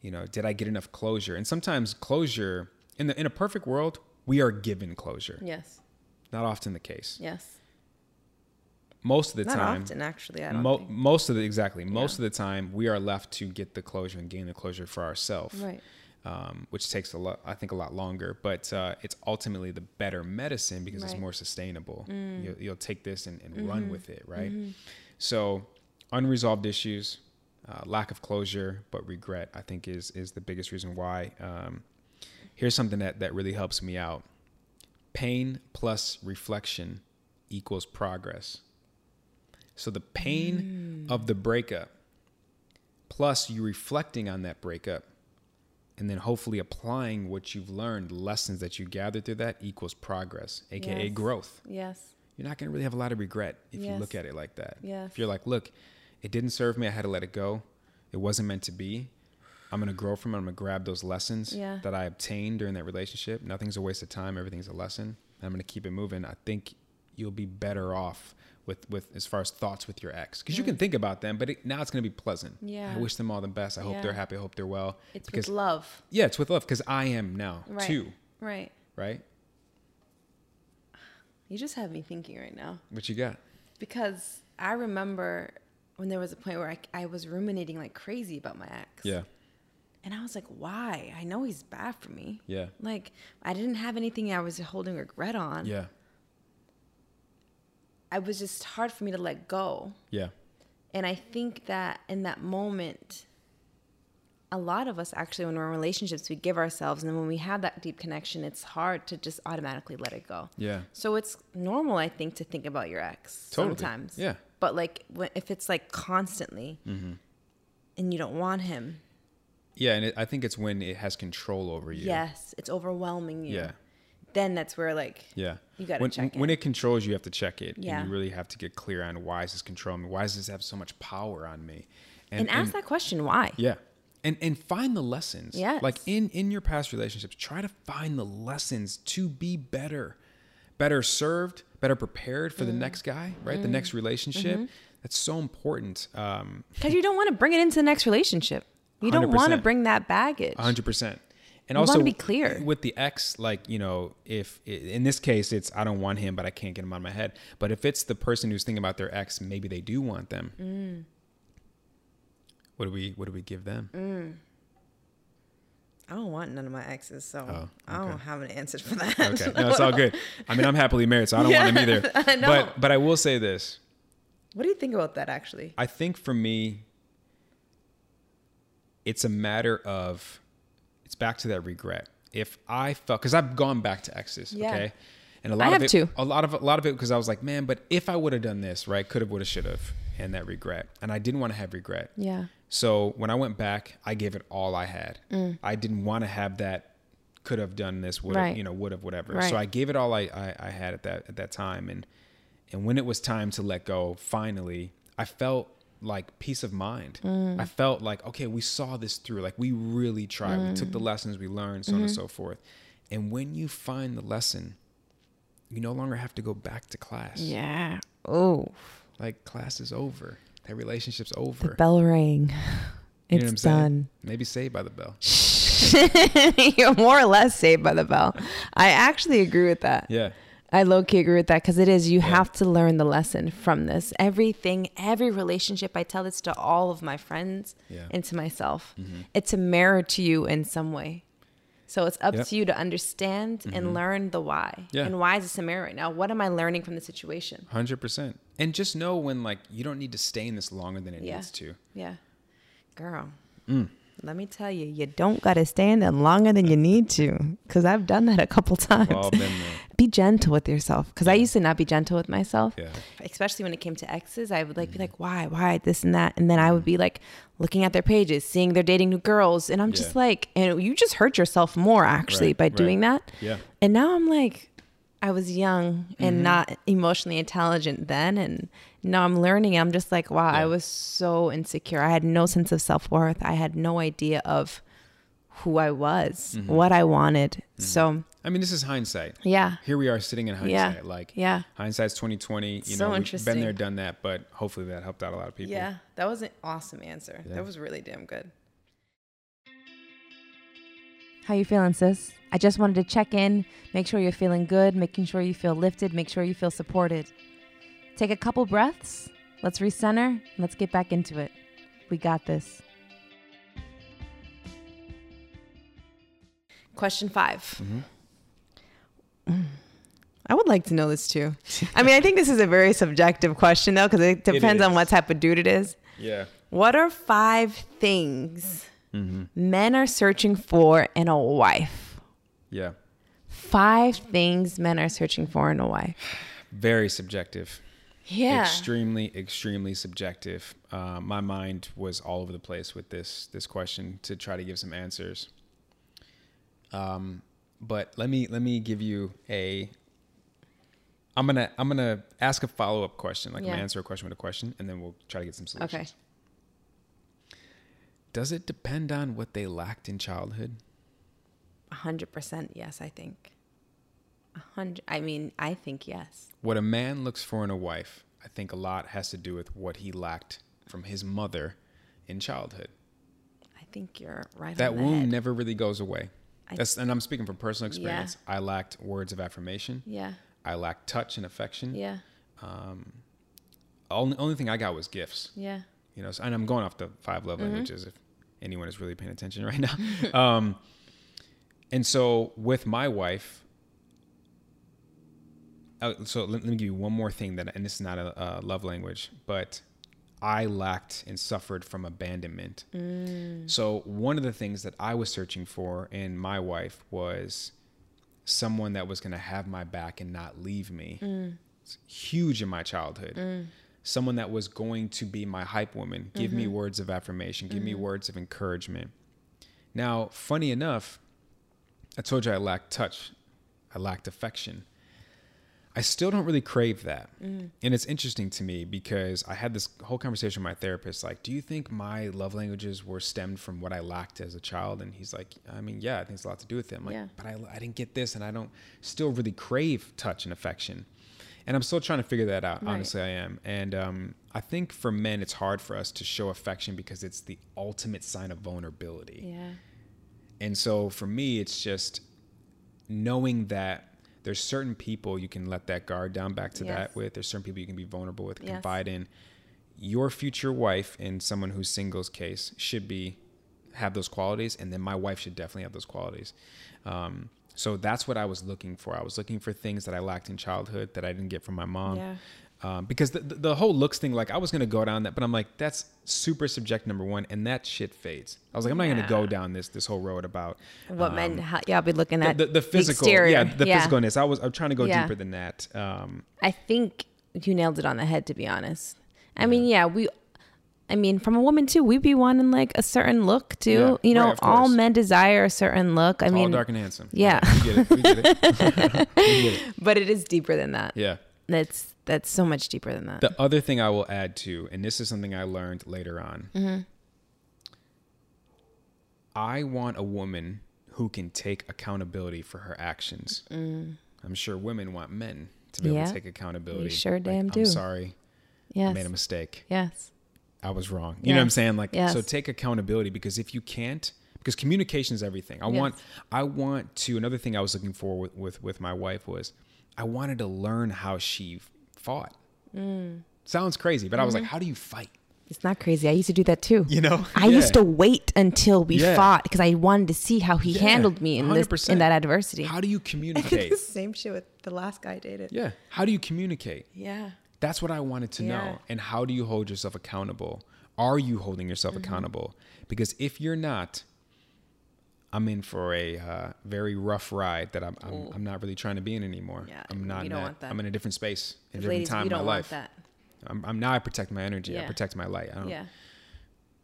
You know, did I get enough closure? And sometimes closure in the in a perfect world, we are given closure. Yes. Not often the case. Yes. Most of the Not time, often, actually. I don't mo- think. most of the exactly most Yeah. of the time, we are left to get the closure and gain the closure for ourselves. Right. um, which takes a lot, I think, a lot longer. But uh, it's ultimately the better medicine because it's Right. Mm. more sustainable. You'll, you'll take this and, and run Mm-hmm. with it, right? So, unresolved issues, uh, lack of closure, but regret, I think, is is the biggest reason why. Um, here's something that that really helps me out: pain plus reflection equals progress. So the pain Mm. of the breakup plus you reflecting on that breakup and then hopefully applying what you've learned, lessons that you gathered through that equals progress, aka Yes. growth. Yes. You're not going to really have a lot of regret if you look at it like that. Yes. If you're like, look, it didn't serve me, I had to let it go. It wasn't meant to be. I'm going to grow from it. I'm going to grab those lessons Yeah. that I obtained during that relationship. Nothing's a waste of time, everything's a lesson. I'm going to keep it moving. I think you'll be better off with with as far as thoughts with your ex because you can mm. think about them, but it, now it's going to be pleasant. Yeah. I wish them all the best. I hope they're happy. I hope they're well. It's because with love. yeah, it's with love because I am now Right. too. Right. Right? You just have me thinking right now What you got? because I remember when there was a point where I, I was ruminating like crazy about my ex. Yeah. And I was like, why? I know he's bad for me. Yeah. Like, I didn't have anything I was holding regret on. Yeah. I was just hard for me to let go. Yeah. And I think that in that moment, a lot of us actually, when we're in relationships, we give ourselves. And then when we have that deep connection, it's hard to just automatically let it go. Yeah. So it's normal, I think, to think about your ex Totally. sometimes. Yeah. But like, if it's like constantly Mm-hmm. and you don't want him, Yeah, and it, I think it's when it has control over you. yes, it's overwhelming you. Yeah. Then that's where like, Yeah. You gotta when, check When it controls you, you have to check it. Yeah. And you really have to get clear on why is this controlling me? Why does this have so much power on me? and, ask that question, why? Yeah. And and find the lessons. Yes. Like in in your past relationships, try to find the lessons to be better. Better served, better prepared for the Mm. next guy, right? The next relationship. Mm-hmm. That's so important. Um Because you don't want to bring it into the next relationship. You don't want to bring that baggage. hundred percent. And You also wanna be clear. with the ex, like you know, if in this case it's I don't want him, but I can't get him out of my head. But if it's the person who's thinking about their ex, maybe they do want them. Mm. What do we What do we give them? I don't want none of my exes, so Oh, I don't have an answer for that. Okay, no, it's all good. I mean, I'm happily married, so I don't want him either. I know. But but I will say this. What do you think about that actually? I think for me, it's a matter of, it's back to that regret. If I felt, because I've gone back to exes, Yeah. okay, and a lot I of it, too. a lot of a lot of it, because I was like, man, but if I would have done this, right, could have, would have, should have, and that regret, and I didn't want to have regret. Yeah. So when I went back, I gave it all I had. Mm. I didn't want to have that. Could have done this. Would have, Right. you know, would have, whatever. Right. So I gave it all I, I, I had at that at that time, and and when it was time to let go, finally, I felt like peace of mind. Mm. I felt like okay, we saw this through. Like we really tried. We took the Mm. lessons we learned, so on Mm-hmm. and so forth. And when you find the lesson, you no longer have to go back to class. Yeah. Oh, Like class is over. That relationship's over. the bell rang. You know It's done. Maybe saved by the bell. You're more or less saved by the bell. I actually agree with that. Yeah. I low key agree with that because it is, you have to learn the lesson from this. Everything, every relationship, I tell this to all of my friends Yeah. and to myself. Mm-hmm. It's a mirror to you in some way. So it's up Yep. to you to understand and learn the why. Mm-hmm. Yeah. And why is this a mirror right now? What am I learning from the situation? Hundred percent. And just know when like you don't need to stay in this longer than it Yeah. needs to. Yeah. Girl. Mm. Let me tell you, you don't got to stay in there longer than you need to. Because I've done that a couple times. We've been there. be gentle with yourself. Because I used to not be gentle with myself. Yeah. Especially when it came to exes, I would like be like, why, why, this and that. And then I would be like looking at their pages, seeing they're dating new girls. And I'm just like, and you just hurt yourself more actually Right, by right. doing that. Yeah. And now I'm like, I was young and Mm-hmm. not emotionally intelligent then. And now I'm learning. I'm just like, wow, I was so insecure. I had no sense of self worth. I had no idea of who I was, Mm-hmm. what I wanted. So, I mean, this is hindsight. yeah. Here we are sitting in hindsight. Yeah. Like Yeah. hindsight's twenty twenty. You So know, we've interesting. been there, done that, but hopefully that helped out a lot of people. Yeah. That was an awesome answer. Yeah. That was really damn good. How you feeling, sis? I just wanted to check in, make sure you're feeling good, making sure you feel lifted, make sure you feel supported. Take a couple breaths. Let's recenter. Let's get back into it. We got this. Question 5 Mm. I would like to know this too. I mean, I think this is a very subjective question though, because it depends on what type of dude it is. Yeah. What are five things Mm-hmm. men are searching for in a wife? Yeah. Five things men are searching for in a wife. Very subjective. Yeah. Extremely, extremely subjective. Uh, my mind was all over the place with this this question to try to give some answers. Um, but let me let me give you a. I'm gonna I'm gonna ask a follow up question, like I'm gonna answer a question with a question, and then we'll try to get some solutions. Okay. Does it depend on what they lacked in childhood? A hundred percent yes, I think. A hundred I mean, I think yes. What a man looks for in a wife, I think a lot has to do with what he lacked from his mother in childhood. I think you're right that on the wound head. never really goes away. I- That's, and I'm speaking from personal Yeah. experience. I lacked words of affirmation. Yeah. I lacked touch and affection. Yeah. Only, only thing I got was gifts. Yeah. You know, so, and I'm going off the five love Mm-hmm. languages if anyone is really paying attention right now. um, and so with my wife, uh, so let, let me give you one more thing that, and this is not a, a love language, but I lacked and suffered from abandonment. Mm. So one of the things that I was searching for in my wife was someone that was going to have my back and not leave me. Mm. It's huge in my childhood. Mm. Someone that was going to be my hype woman, give me mm-hmm. words of affirmation, give me mm-hmm. words of encouragement. Now, funny enough, I told you I lacked touch, I lacked affection. I still don't really crave that. And it's interesting to me because I had this whole conversation with my therapist like, do you think my love languages were stemmed from what I lacked as a child? And he's like, I mean, yeah, I think it's a lot to do with it. I'm like, Yeah. but I, I didn't get this and I don't still really crave touch and affection. And I'm still trying to figure that out. Right. Honestly, I am. And um, I think for men, it's hard for us to show affection because it's the ultimate sign of vulnerability. Yeah. And so for me, it's just knowing that there's certain people you can let that guard down back to Yes. that with. There's certain people you can be vulnerable with, Yes. confide in. Your future wife, in someone who's singles case, should be have those qualities, and then my wife should definitely have those qualities. Um, so that's what I was looking for. I was looking for things that I lacked in childhood that I didn't get from my mom. Yeah. Um, because the, the the whole looks thing, like I was gonna go down that, but I'm like, that's super subject number one, and that shit fades. I was like, I'm not gonna go down this this whole road about What um, men how, yeah, I'll be looking at the, the physical, exterior. yeah, the physicalness. I was I'm trying to go Yeah. deeper than that. Um, I think you nailed it on the head, to be honest. I mean, yeah, we, I mean, from a woman too, we'd be wanting like a certain look too. Yeah, you know, right, all men desire a certain look. I tall, mean, dark, and handsome. yeah. we get it. We get it. we get it. but it is deeper than that. Yeah. That's that's so much deeper than that. The other thing I will add to, and this is something I learned later on. Mm-hmm. I want a woman who can take accountability for her actions. I'm sure women want men to be able Mm. To take accountability. sure Like, damn I'm do. sorry, I made a mistake. yes. I was wrong. You know what I'm saying? Like, Yes. so take accountability because if you can't, because communication is everything. I Yes. want, I want to. Another thing I was looking for with with, with my wife was, I wanted to learn how she fought. Mm. Sounds crazy, but I was Mm-hmm. like, how do you fight? It's not crazy. I used to do that too. You know, I used to wait until we Yeah. fought because I wanted to see how he Yeah, handled me in this 100%. in that adversity. How do you communicate? Same shit with the last guy I dated. yeah. How do you communicate? Yeah. That's what I wanted to Yeah. know. And how do you hold yourself accountable? Are you holding yourself Mm-hmm. accountable? Because if you're not, I'm in for a uh, very rough ride that I'm, I'm, I'm not really trying to be in anymore. Yeah, I'm not. in don't that- want that. I'm in a different space, in a different Ladies, time in my life. I'm, I'm now. I protect my energy. I protect my light. I don't. Yeah.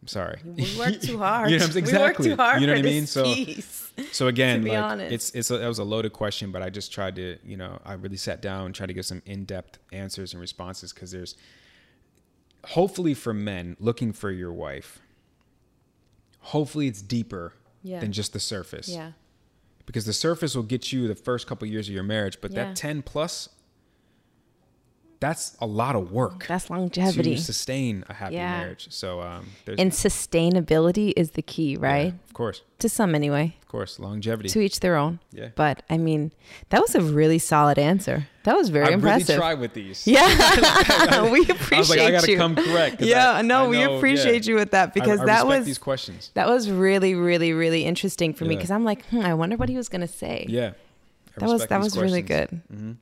I'm sorry. We work too hard. you know, exactly. We work too hard you know what I mean? So, piece. so again, like honest. it's it's a, that was a loaded question, but I just tried to, you know, I really sat down and tried to give some in-depth answers and responses because there's hopefully for men looking for your wife. Hopefully, it's deeper Yeah. than just the surface. Yeah. Because the surface will get you the first couple years of your marriage, but Yeah. that ten plus, that's a lot of work That's longevity. to sustain a happy Yeah. marriage. So um, And sustainability is the key, right? yeah, of course, To some anyway. of course, longevity. To each their own. Yeah. But I mean, that was a really solid answer. That was very I impressive. really try with these. Yeah, we appreciate I was like, I gotta you. come correct. Yeah, I- no, I we know- appreciate yeah. you with that because I, I that was these questions. that was really, really, really interesting for me because I'm like, hmm, I wonder what he was gonna say. Yeah, I that was that was really questions. good.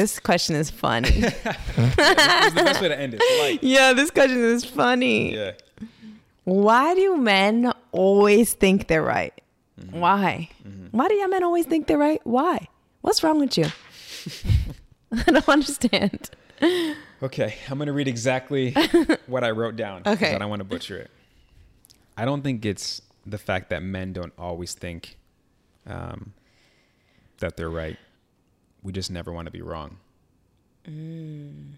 This question is funny. This is the best way to end it. Like, yeah, this question is funny. yeah, Why do men always think they're right? Mm-hmm. Why? Why do y'all men always think they're right? Why? What's wrong with you? I don't understand. Okay, I'm gonna read exactly what I wrote down. Okay. I don't want to butcher it. I don't think it's the fact that men don't always think um, that they're right. We just never want to be wrong. Mm.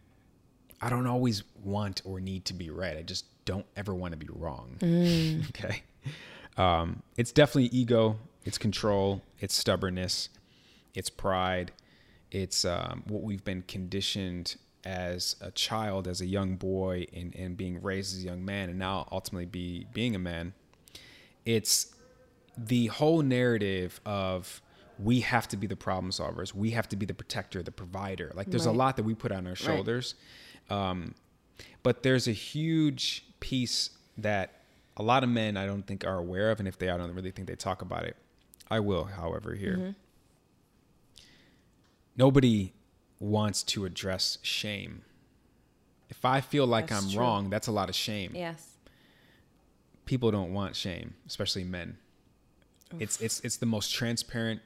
I don't always want or need to be right. I just don't ever want to be wrong. Mm. okay. Um, it's definitely ego. It's control. It's stubbornness. It's pride. It's um, what we've been conditioned as a child, as a young boy, and, and being raised as a young man, and now ultimately be being a man. It's the whole narrative of we have to be the problem solvers. We have to be the protector, the provider. Like there's a lot that we put on our shoulders. Um, but there's a huge piece that a lot of men I don't think are aware of, and if they are, I don't really think they talk about it. I will, however, here. Mm-hmm. Nobody wants to address shame. If I feel like That's I'm true. wrong, that's a lot of shame. Yes. People don't want shame, especially men. It's it's it's the most transparent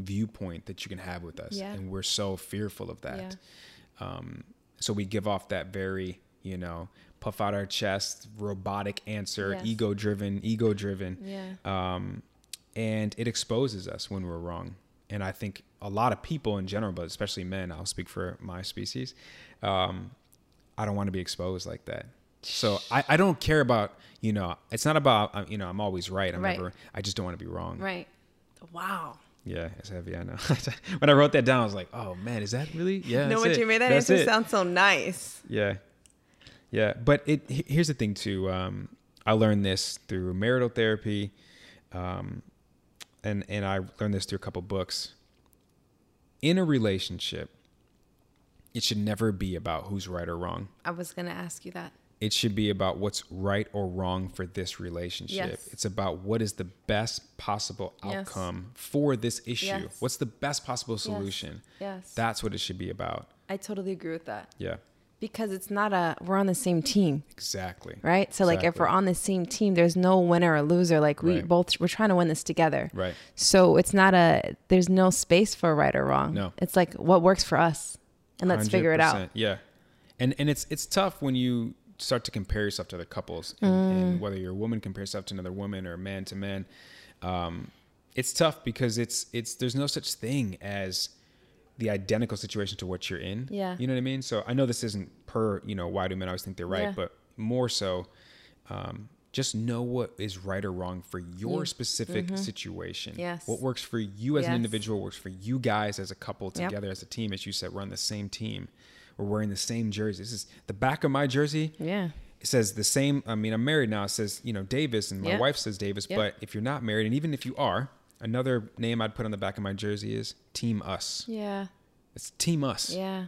viewpoint that you can have with us, Yeah. and we're so fearful of that. Um, so we give off that very, you know, puff out our chest, robotic answer, Yes. ego driven, ego driven. Yeah. Um, and it exposes us when we're wrong. And I think a lot of people in general, but especially men, I'll speak for my species, um, I don't want to be exposed like that. So I, I don't care about, you know, it's not about, uh, you know, I'm always right. I'm Right. never, I just don't want to be wrong. Right. Wow. Yeah, it's heavy. I know. when I wrote that down, I was like, oh man, is that really? Yeah. no, it. you made that That's answer it. sound so nice. Yeah. Yeah. But it here's the thing too. Um, I learned this through marital therapy. Um, and, and I learned this through a couple books. In a relationship, it should never be about who's right or wrong. I was gonna ask you that. It should be about what's right or wrong for this relationship. Yes. It's about what is the best possible Yes. outcome for this issue. Yes. What's the best possible solution? Yes. That's what it should be about. I totally agree with that Yeah, because it's not a we're on the same team, exactly. right? So like if we're on the same team, there's no winner or loser. Like we Right. both we're trying to win this together. Right. So it's not a there's no space for right or wrong. No. It's like what works for us, and let's figure it out. Yeah, and and it's it's tough when you start to compare yourself to other couples, and, Mm. and whether you're a woman compare yourself to another woman or man to man. Um, it's tough because it's it's there's no such thing as the identical situation to what you're in. Yeah. you know what I mean. So I know this isn't per you know why do men always think they're right, Yeah. but more so. Um, just know what is right or wrong for your You. specific situation. Yes. What works for you as an individual works for you guys as a couple Yep. together as a team. As you said, we're on the same team. We're wearing the same jersey. This is the back of my jersey. Yeah. It says the same. I mean, I'm married now. It says, you know, Davis, and my Yeah. wife says Davis. Yeah. But if you're not married, and even if you are, another name I'd put on the back of my jersey is Team Us. Yeah. It's Team Us. Yeah.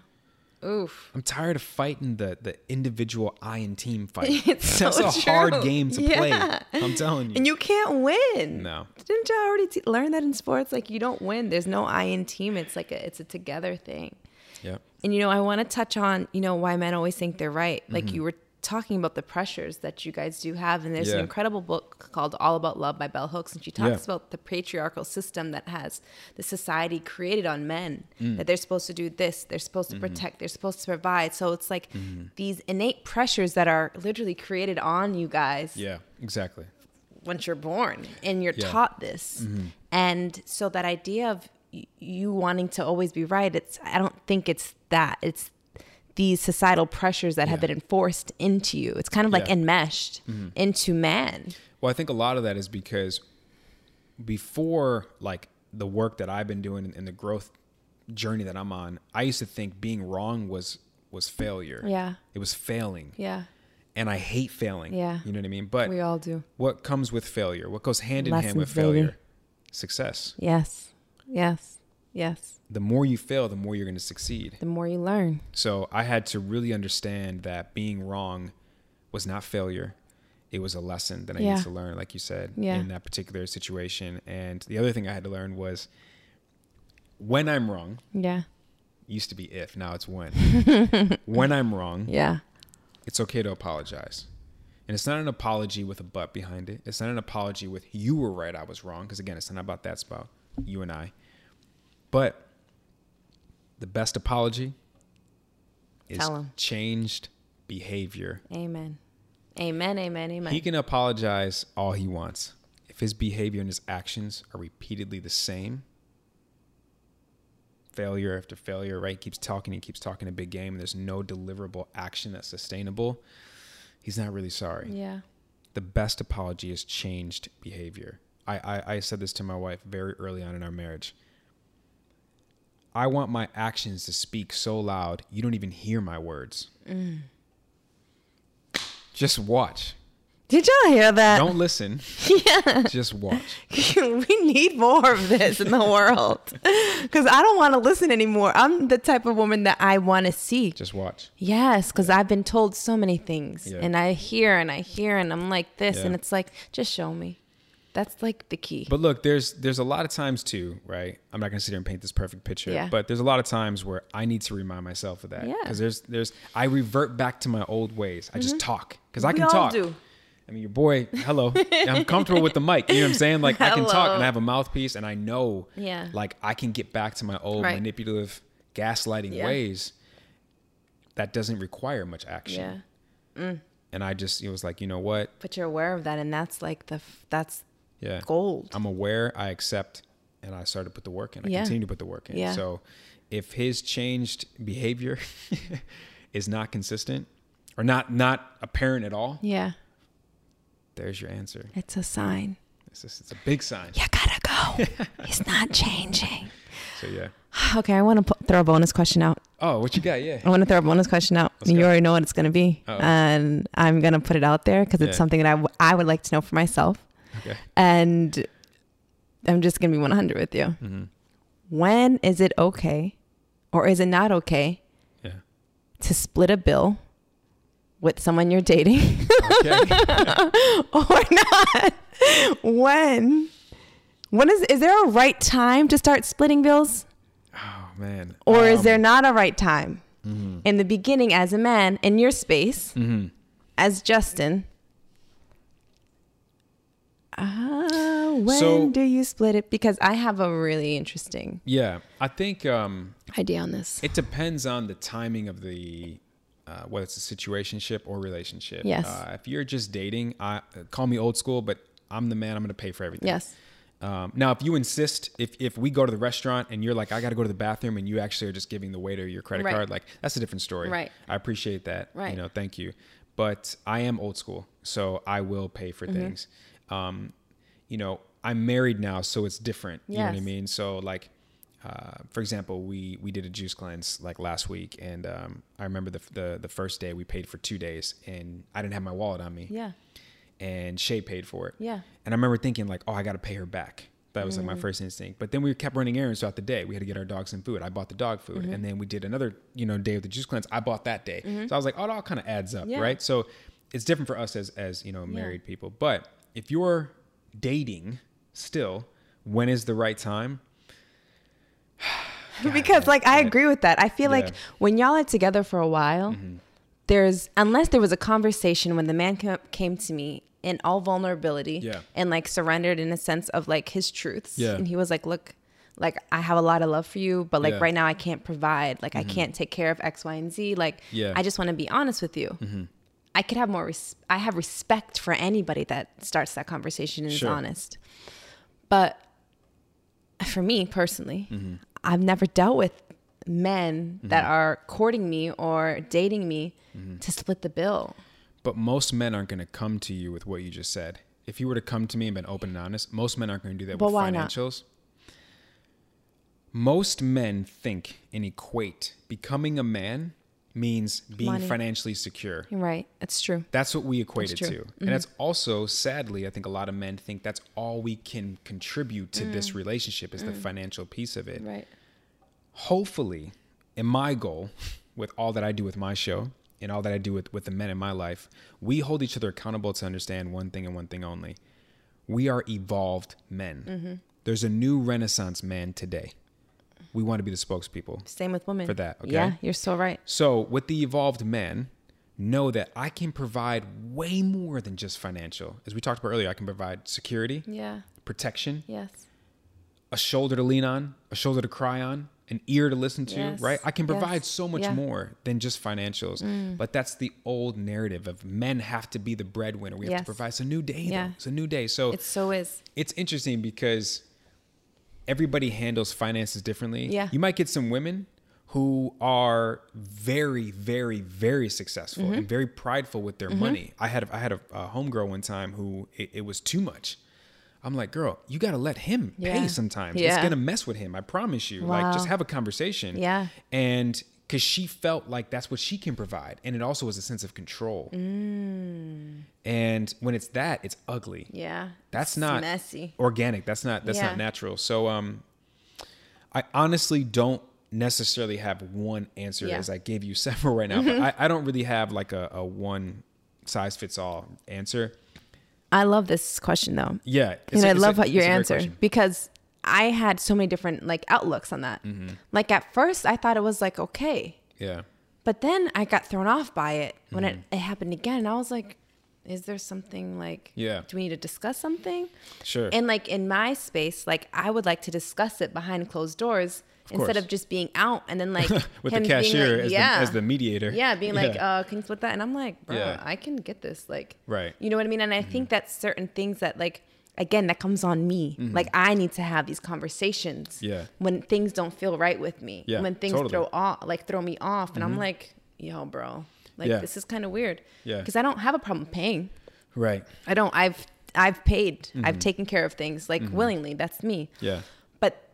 Oof. I'm tired of fighting the the individual I and team fight. It's That's so a hard game to Yeah. play. I'm telling you. And you can't win. No. Didn't you already t- learn that in sports? Like you don't win. There's no I and team. It's like a it's a together thing. Yep. And you know, I want to touch on, you know, why men always think they're right. Like Mm-hmm. you were talking about the pressures that you guys do have. And there's an incredible book called All About Love by Bell Hooks. And she talks Yeah. about the patriarchal system that has the society created on men. Mm. That they're supposed to do this, they're supposed to Mm-hmm. protect, they're supposed to provide. So it's like these innate pressures that are literally created on you guys Yeah, exactly. once you're born and you're Yeah. Mm-hmm. taught this. And so that idea of you wanting to always be right, it's I don't think it's that. It's these societal pressures that have been enforced into you. It's kind of like Yeah. Mm-hmm. enmeshed into man. Well, I think a lot of that is because before like the work that I've been doing and the growth journey that I'm on, I used to think being wrong was was failure. Yeah. It was failing. Yeah. And I hate failing. Yeah. You know what I mean? But we all do. what comes with failure? What goes hand in hand Lessons, with baby. failure? Success. Yes. Yes. Yes. The more you fail, the more you're going to succeed. The more you learn. So I had to really understand that being wrong was not failure. It was a lesson that I Yeah. needed to learn, like you said, Yeah. in that particular situation. And the other thing I had to learn was when I'm wrong, Yeah. used to be if, now it's when. when I'm wrong, Yeah. it's okay to apologize. And it's not an apology with a but behind it. It's not an apology with you were right, I was wrong. Because again, it's not about that. It's about you and I. But the best apology is changed behavior. Amen. Amen. Amen. Amen. He can apologize all he wants. If his behavior and his actions are repeatedly the same, failure after failure, right? Keeps talking, he keeps talking a big game, and there's no deliverable action that's sustainable. He's not really sorry. yeah. The best apology is changed behavior. I, I, I said this to my wife very early on in our marriage. I want my actions to speak so loud you don't even hear my words. Mm. Just watch. Did y'all hear that? Don't listen. Yeah. Just watch. we need more of this in the world because I don't want to listen anymore. I'm the type of woman that I want to see. Just watch. Yes, because I've been told so many things, Yeah. and I hear and I hear, and I'm like this, and it's like just show me. That's like the key. But look, there's there's a lot of times too, right? I'm not gonna sit here and paint this perfect picture, Yeah. but there's a lot of times where I need to remind myself of that. Yeah. Because there's there's I revert back to my old ways. I just talk because I Mm-hmm. Can talk. do. I mean, your boy, hello. I'm comfortable with the mic. You know what I'm saying? Like I can talk and I have a mouthpiece, and I know, Yeah. like I can get back to my old Right. manipulative, gaslighting Yeah. ways. That doesn't require much action. Yeah, And I just it was like, you know what? but you're aware of that, and that's like the that's Yeah. gold. I'm aware, I accept, and I started to put the work in. I Yeah. continue to put the work in. Yeah. So if his changed behavior is not consistent or not not apparent at all, Yeah, there's your answer. it's a sign. It's just, it's a big sign. You gotta go. He's not changing. So yeah. Okay, I want to throw a bonus question out. Oh, what you got? Yeah. I want to throw a bonus question out. Let's you go. already know what it's going to be. Uh-oh. And I'm going to put it out there because it's Yeah. something that I, w- I would like to know for myself. Okay. And I'm just going to be 100 with you. hmm When is it okay or is it not okay Yeah. to split a bill with someone you're dating Okay. or not? when? When is is there a right time to start splitting bills oh man. or is Um, there not a right time? mhm. In the beginning as a man in your space Mhm. as Justin. Uh, when So- do you split it? Because I have a really interesting Yeah, I think um, idea on this. it depends on the timing of the uh, whether it's a situationship or relationship. Yes. Uh, if you're just dating, I call me old school, but I'm the man. I'm going to pay for everything. Yes. Um, now, if you insist, if if we go to the restaurant and you're like, I got to go to the bathroom, and you actually are just giving the waiter your credit Right. card, like that's a different story. Right. I appreciate that. Right. You know, thank you. But I am old school, so I will pay for Mm-hmm. things. Um, you know, I'm married now, so it's different. You know what I mean? So like, uh, for example, we we did a juice cleanse like last week, and um, I remember the, the the first day we paid for two days, and I didn't have my wallet on me, Yeah. and Shay paid for it. Yeah. And I remember thinking like, oh, I got to pay her back. That was like Mm. my first instinct. But then we kept running errands throughout the day. We had to get our dogs some food. I bought the dog food, Mm-hmm. and then we did another, you know, day of the juice cleanse. I bought that day. So I was like, oh, it all kind of adds up, Yeah. right? So it's different for us as as you know married people. But if you're dating still, when is the right time? because like I agree with that. I feel like Yeah. Mm-hmm. when y'all are together for a while, there's unless there was a conversation when the man ca- came to me in all vulnerability Yeah. and like surrendered in a sense of like his truths. Yeah. And he was like, "Look, like I have a lot of love for you, but like. Mm-hmm. right now I can't provide. Like I can't take care of X, Y, and Z. Like Yeah. Mm-hmm. I just want to be honest with you." I could have more. Res- I have respect for anybody that starts that conversation and Sure. is honest. But for me personally, Mm-hmm. I've never dealt with men that Mm-hmm. are courting me or dating me to split the bill. But most men aren't going to come to you with what you just said. If you were to come to me and been open and honest, most men aren't going to do that But with why not? Most men think and equate becoming a man means being Money. financially secure. Right. It's true. That's what we equate That's it true. Mm-hmm. to. And that's also, sadly, I think a lot of men think that's all we can contribute to this relationship is the financial piece of it. Mm. Right. Hopefully, in my goal, with all that I do with my show and all that I do with, with the men in my life, we hold each other accountable to understand one thing and one thing only. We are evolved men. Mm-hmm. There's a new Renaissance man today. We want to be the spokespeople. Same with women. For that, okay? Yeah, you're so right. So, with the evolved men, know that I can provide way more than just financial. As we talked about earlier, I can provide security, Yeah. protection, Yes. a shoulder to lean on, a shoulder to cry on, an ear to listen to, Yes. right? I can provide Yes. so much Yeah. Mm. more than just financials. But that's the old narrative of men have to be the breadwinner. We have to provide. It's a new day. Yeah. Though. It's a new day. So It so is. it's interesting because everybody handles finances differently. Yeah. You might get some women who are very, very, very successful Mm-hmm. and very prideful with their money. I had I had a, a homegirl one time who it, it was too much. I'm like, girl, you got to let him Yeah. pay sometimes. It's gonna mess with him. I promise you. Like, just have a conversation. Yeah. And because she felt like that's what she can provide, and it also was a sense of control. Mm. And when it's that, it's ugly Yeah. that's It's not messy. organic that's not that's Yeah. not natural so um i honestly don't necessarily have one answer Yeah. as i gave you several right now but I, I don't really have like a, a one size fits all answer I love this question though. yeah and a- I a- love how your answer question. because I had so many different like outlooks on that. Mm-hmm. Like at first, I thought it was like okay, yeah but then I got thrown off by it when Mm-hmm. it, it happened again. And I was like, is there something like? Yeah. Do we need to discuss something? sure And like in my space, like I would like to discuss it behind closed doors instead course. of just being out and then like with him the being cashier like, as, yeah. the, as the mediator Yeah, being like, Yeah. uh, can you split that? And I'm like, bro, Yeah. I can get this. Like, Right. Mm-hmm. You know what I mean? And I think that certain things that, like, again, that comes on me. Like, I need to have these conversations. Mm-hmm. Yeah. When things don't feel right with me. Yeah, When things totally. throw off, like, throw me off, and I'm like, yo, bro, like, Yeah. this is kind of weird. Yeah. Because I don't have a problem paying. right I don't. I've I've paid. Mm-hmm. I've taken care of things like willingly. That's me. yeah But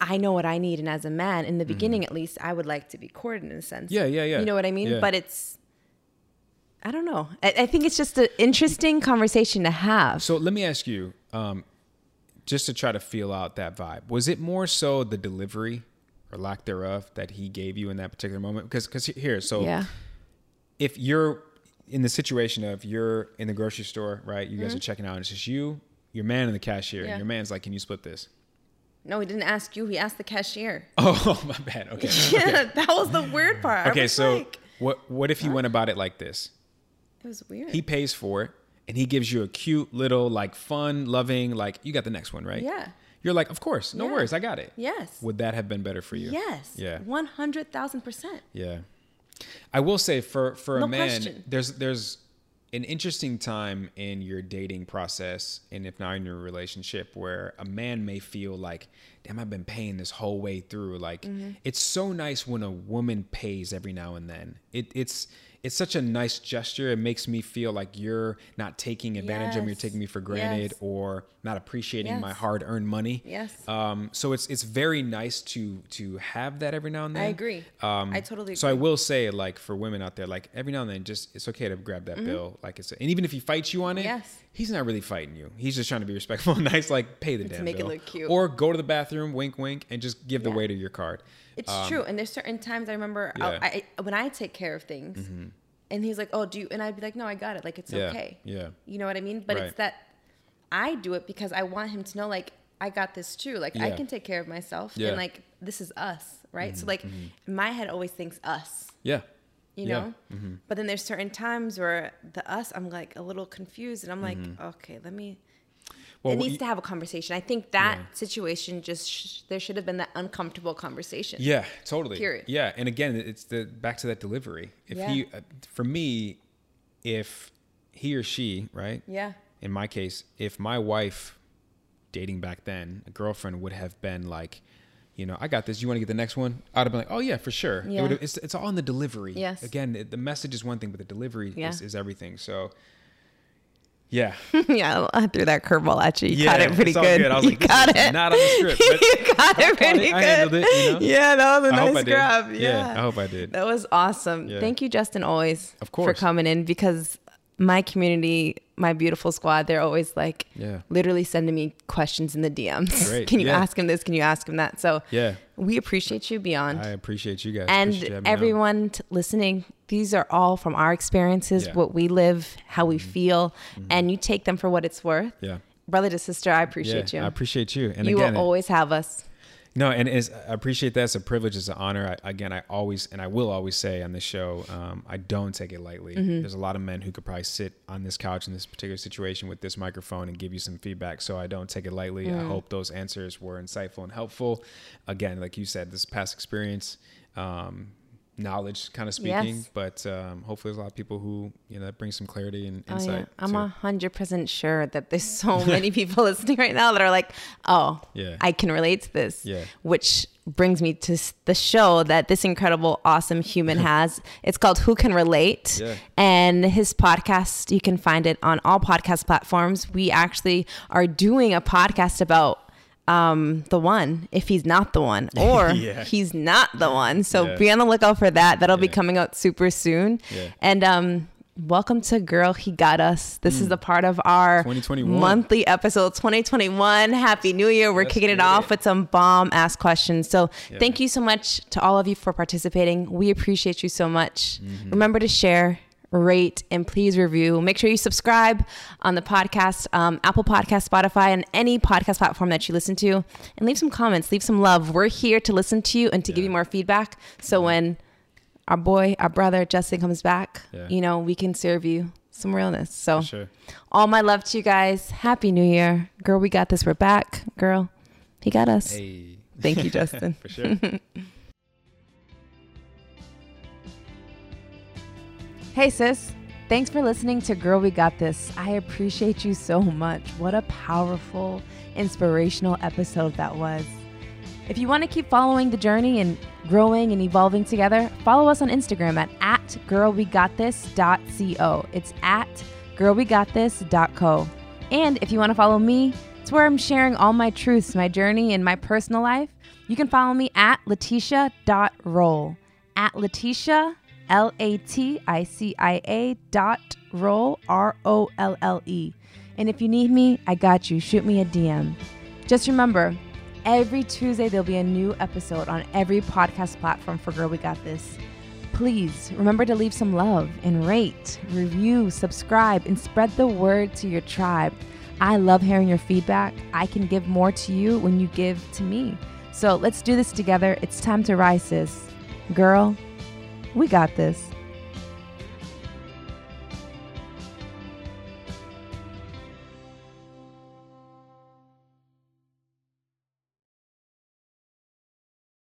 I know what I need, and as a man, in the Mm-hmm. beginning at least, I would like to be courted in a sense. Yeah, yeah, yeah. You know what I mean? Yeah. But it's, I don't know. I, I think it's just an interesting conversation to have. So let me ask you, um, just to try to feel out that vibe, was it more so the delivery or lack thereof that he gave you in that particular moment? Because because here, so yeah. if you're in the situation of you're in the grocery store, right? You guys are checking out, and it's just you, your man, and the cashier, Mm-hmm. Yeah. and your man's like, "Can you split this?" No, he didn't ask you. He asked the cashier. Oh, my bad. Okay. Yeah, that was the weird part. Okay. So like- what what if he went about it like this? It was weird. He pays for it, and he gives you a cute little, like, fun, loving, like, you got the next one, right? Yeah. You're like, of course, no Yeah. worries, I got it. yes. Would that have been better for you? yes. Yeah. One hundred thousand percent. Yeah. I will say for for No a man, question. there's there's an interesting time in your dating process and if not in your relationship where a man may feel like, damn, I've been paying this whole way through. Like Mm-hmm. it's so nice when a woman pays every now and then. It it's it's such a nice gesture. It makes me feel like you're not taking advantage of me, you're taking me for granted, Yes. or not appreciating my hard-earned money. Yes. Um, so it's it's very nice to to have that every now and then. I agree. Um, I totally So I will say, like for women out there, like every now and then, just it's okay to grab that bill. Like it's, and even if he fights you on it, Mm-hmm. Yes. he's not really fighting you. He's just trying to be respectful and nice. Like pay the To damn make it bill, look cute. or go to the bathroom, wink, wink, and just give the Yeah. waiter your card. It's Um, true, and there's certain times I remember Yeah. Mm-hmm. I, when I take care of things, and he's like, "Oh, do you?" And I'd be like, "No, I got it. Like it's Yeah, okay." yeah. You know what I mean? But Right. it's that I do it because I want him to know, like, I got this too. Like I can take care of myself, Yeah. and like this is us, right? So like my head always thinks us, Yeah. you Yeah. know. But then there's certain times where the us, I'm like a little confused, and I'm like, okay, let me. Well, it needs you- to have a conversation. I think that Yeah. situation just sh- there should have been that uncomfortable conversation. Yeah, totally. Period. Yeah, and again, it's the back to that delivery. If Yeah. he, uh, for me, if he or she, right? Yeah. In my case, if my wife, dating back then, a girlfriend would have been like, you know, I got this. You want to get the next one? I'd have been like, oh yeah, for sure. Yeah. would've- it's it's all in the delivery. Yes. Again, it, the message is one thing, but the delivery Yeah. is, is everything. So. Yeah. yeah, I threw that curveball at you. You yeah, caught it pretty all good. I was you like, got it. not on the script. But you got it pretty good. I handled it, you know? Yeah, that was a I nice grab. Yeah, Yeah. I hope I did. That was awesome. Yeah. Thank you, Justin, always Of course. for coming in because my community, my beautiful squad, they're always like Yeah. literally sending me questions in the DMs. Can you Yeah. ask him this? Can you ask him that? So Yeah. we appreciate you beyond. I appreciate you guys. and you having me on. everyone t- listening, these are all from our experiences, Yeah. Mm-hmm. what we live, how we feel, and you take them for what it's worth. Yeah. Brother to sister, I appreciate you. I appreciate you. And you again, will always have us. No, and I appreciate that. It's a privilege. It's an honor. I, again, I always and I will always say on this show, um, I don't take it lightly. Mm-hmm. There's a lot of men who could probably sit on this couch in this particular situation with this microphone and give you some feedback. So I don't take it lightly. Mm. I hope those answers were insightful and helpful. Again, like you said, this past experience. Um, knowledge kind of speaking Yes. but um, hopefully there's a lot of people who you know that brings some clarity and Oh, insight yeah. I'm hundred percent sure that there's so many people listening right now that are like, "Oh, Yeah. I can relate to this." Yeah. Which brings me to the show that this incredible, awesome human has. It's called Who Can Relate, Yeah. and his podcast you can find it on all podcast platforms. We actually are doing a podcast about um the one if he's not the one or Yeah. he's not the one so Yeah. be on the lookout for that that'll be coming out super soon Yeah. and um welcome to girl he got us this is the part of our 2021. monthly episode 2021 happy new year we're Let's kicking it off with some bomb ass questions so Yeah. thank you so much to all of you for participating we appreciate you so much Mm-hmm. remember to share rate and please review. Make sure you subscribe on the podcast um, apple podcast spotify and any podcast platform that you listen to. And leave some comments leave some love. We're here to listen to you and to give you more feedback. So when our boy our brother justin comes back Yeah. you know we can serve you some realness. So sure. all my love to you guys. Happy new year. Girl we got this. We're back. Girl he got us. Hey. Thank you justin. For sure Hey, sis. Thanks for listening to Girl We Got This. I appreciate you so much. What a powerful, inspirational episode that was. If you want to keep following the journey and growing and evolving together, follow us on Instagram at, at girlwegotthis.co. It's at girlwegotthis.co. And if you want to follow me, it's where I'm sharing all my truths, my journey, and my personal life. You can follow me at laticia.rolle. At Laticia, L A T I C I A dot rolle, R O L L E. And if you need me, I got you. Shoot me a DM. Just remember, every Tuesday there'll be a new episode on every podcast platform for Girl We Got This. Please remember to leave some love and rate, review, subscribe, and spread the word to your tribe. I love hearing your feedback. I can give more to you when you give to me. So let's do this together. It's time to rise, sis. Girl, we got this.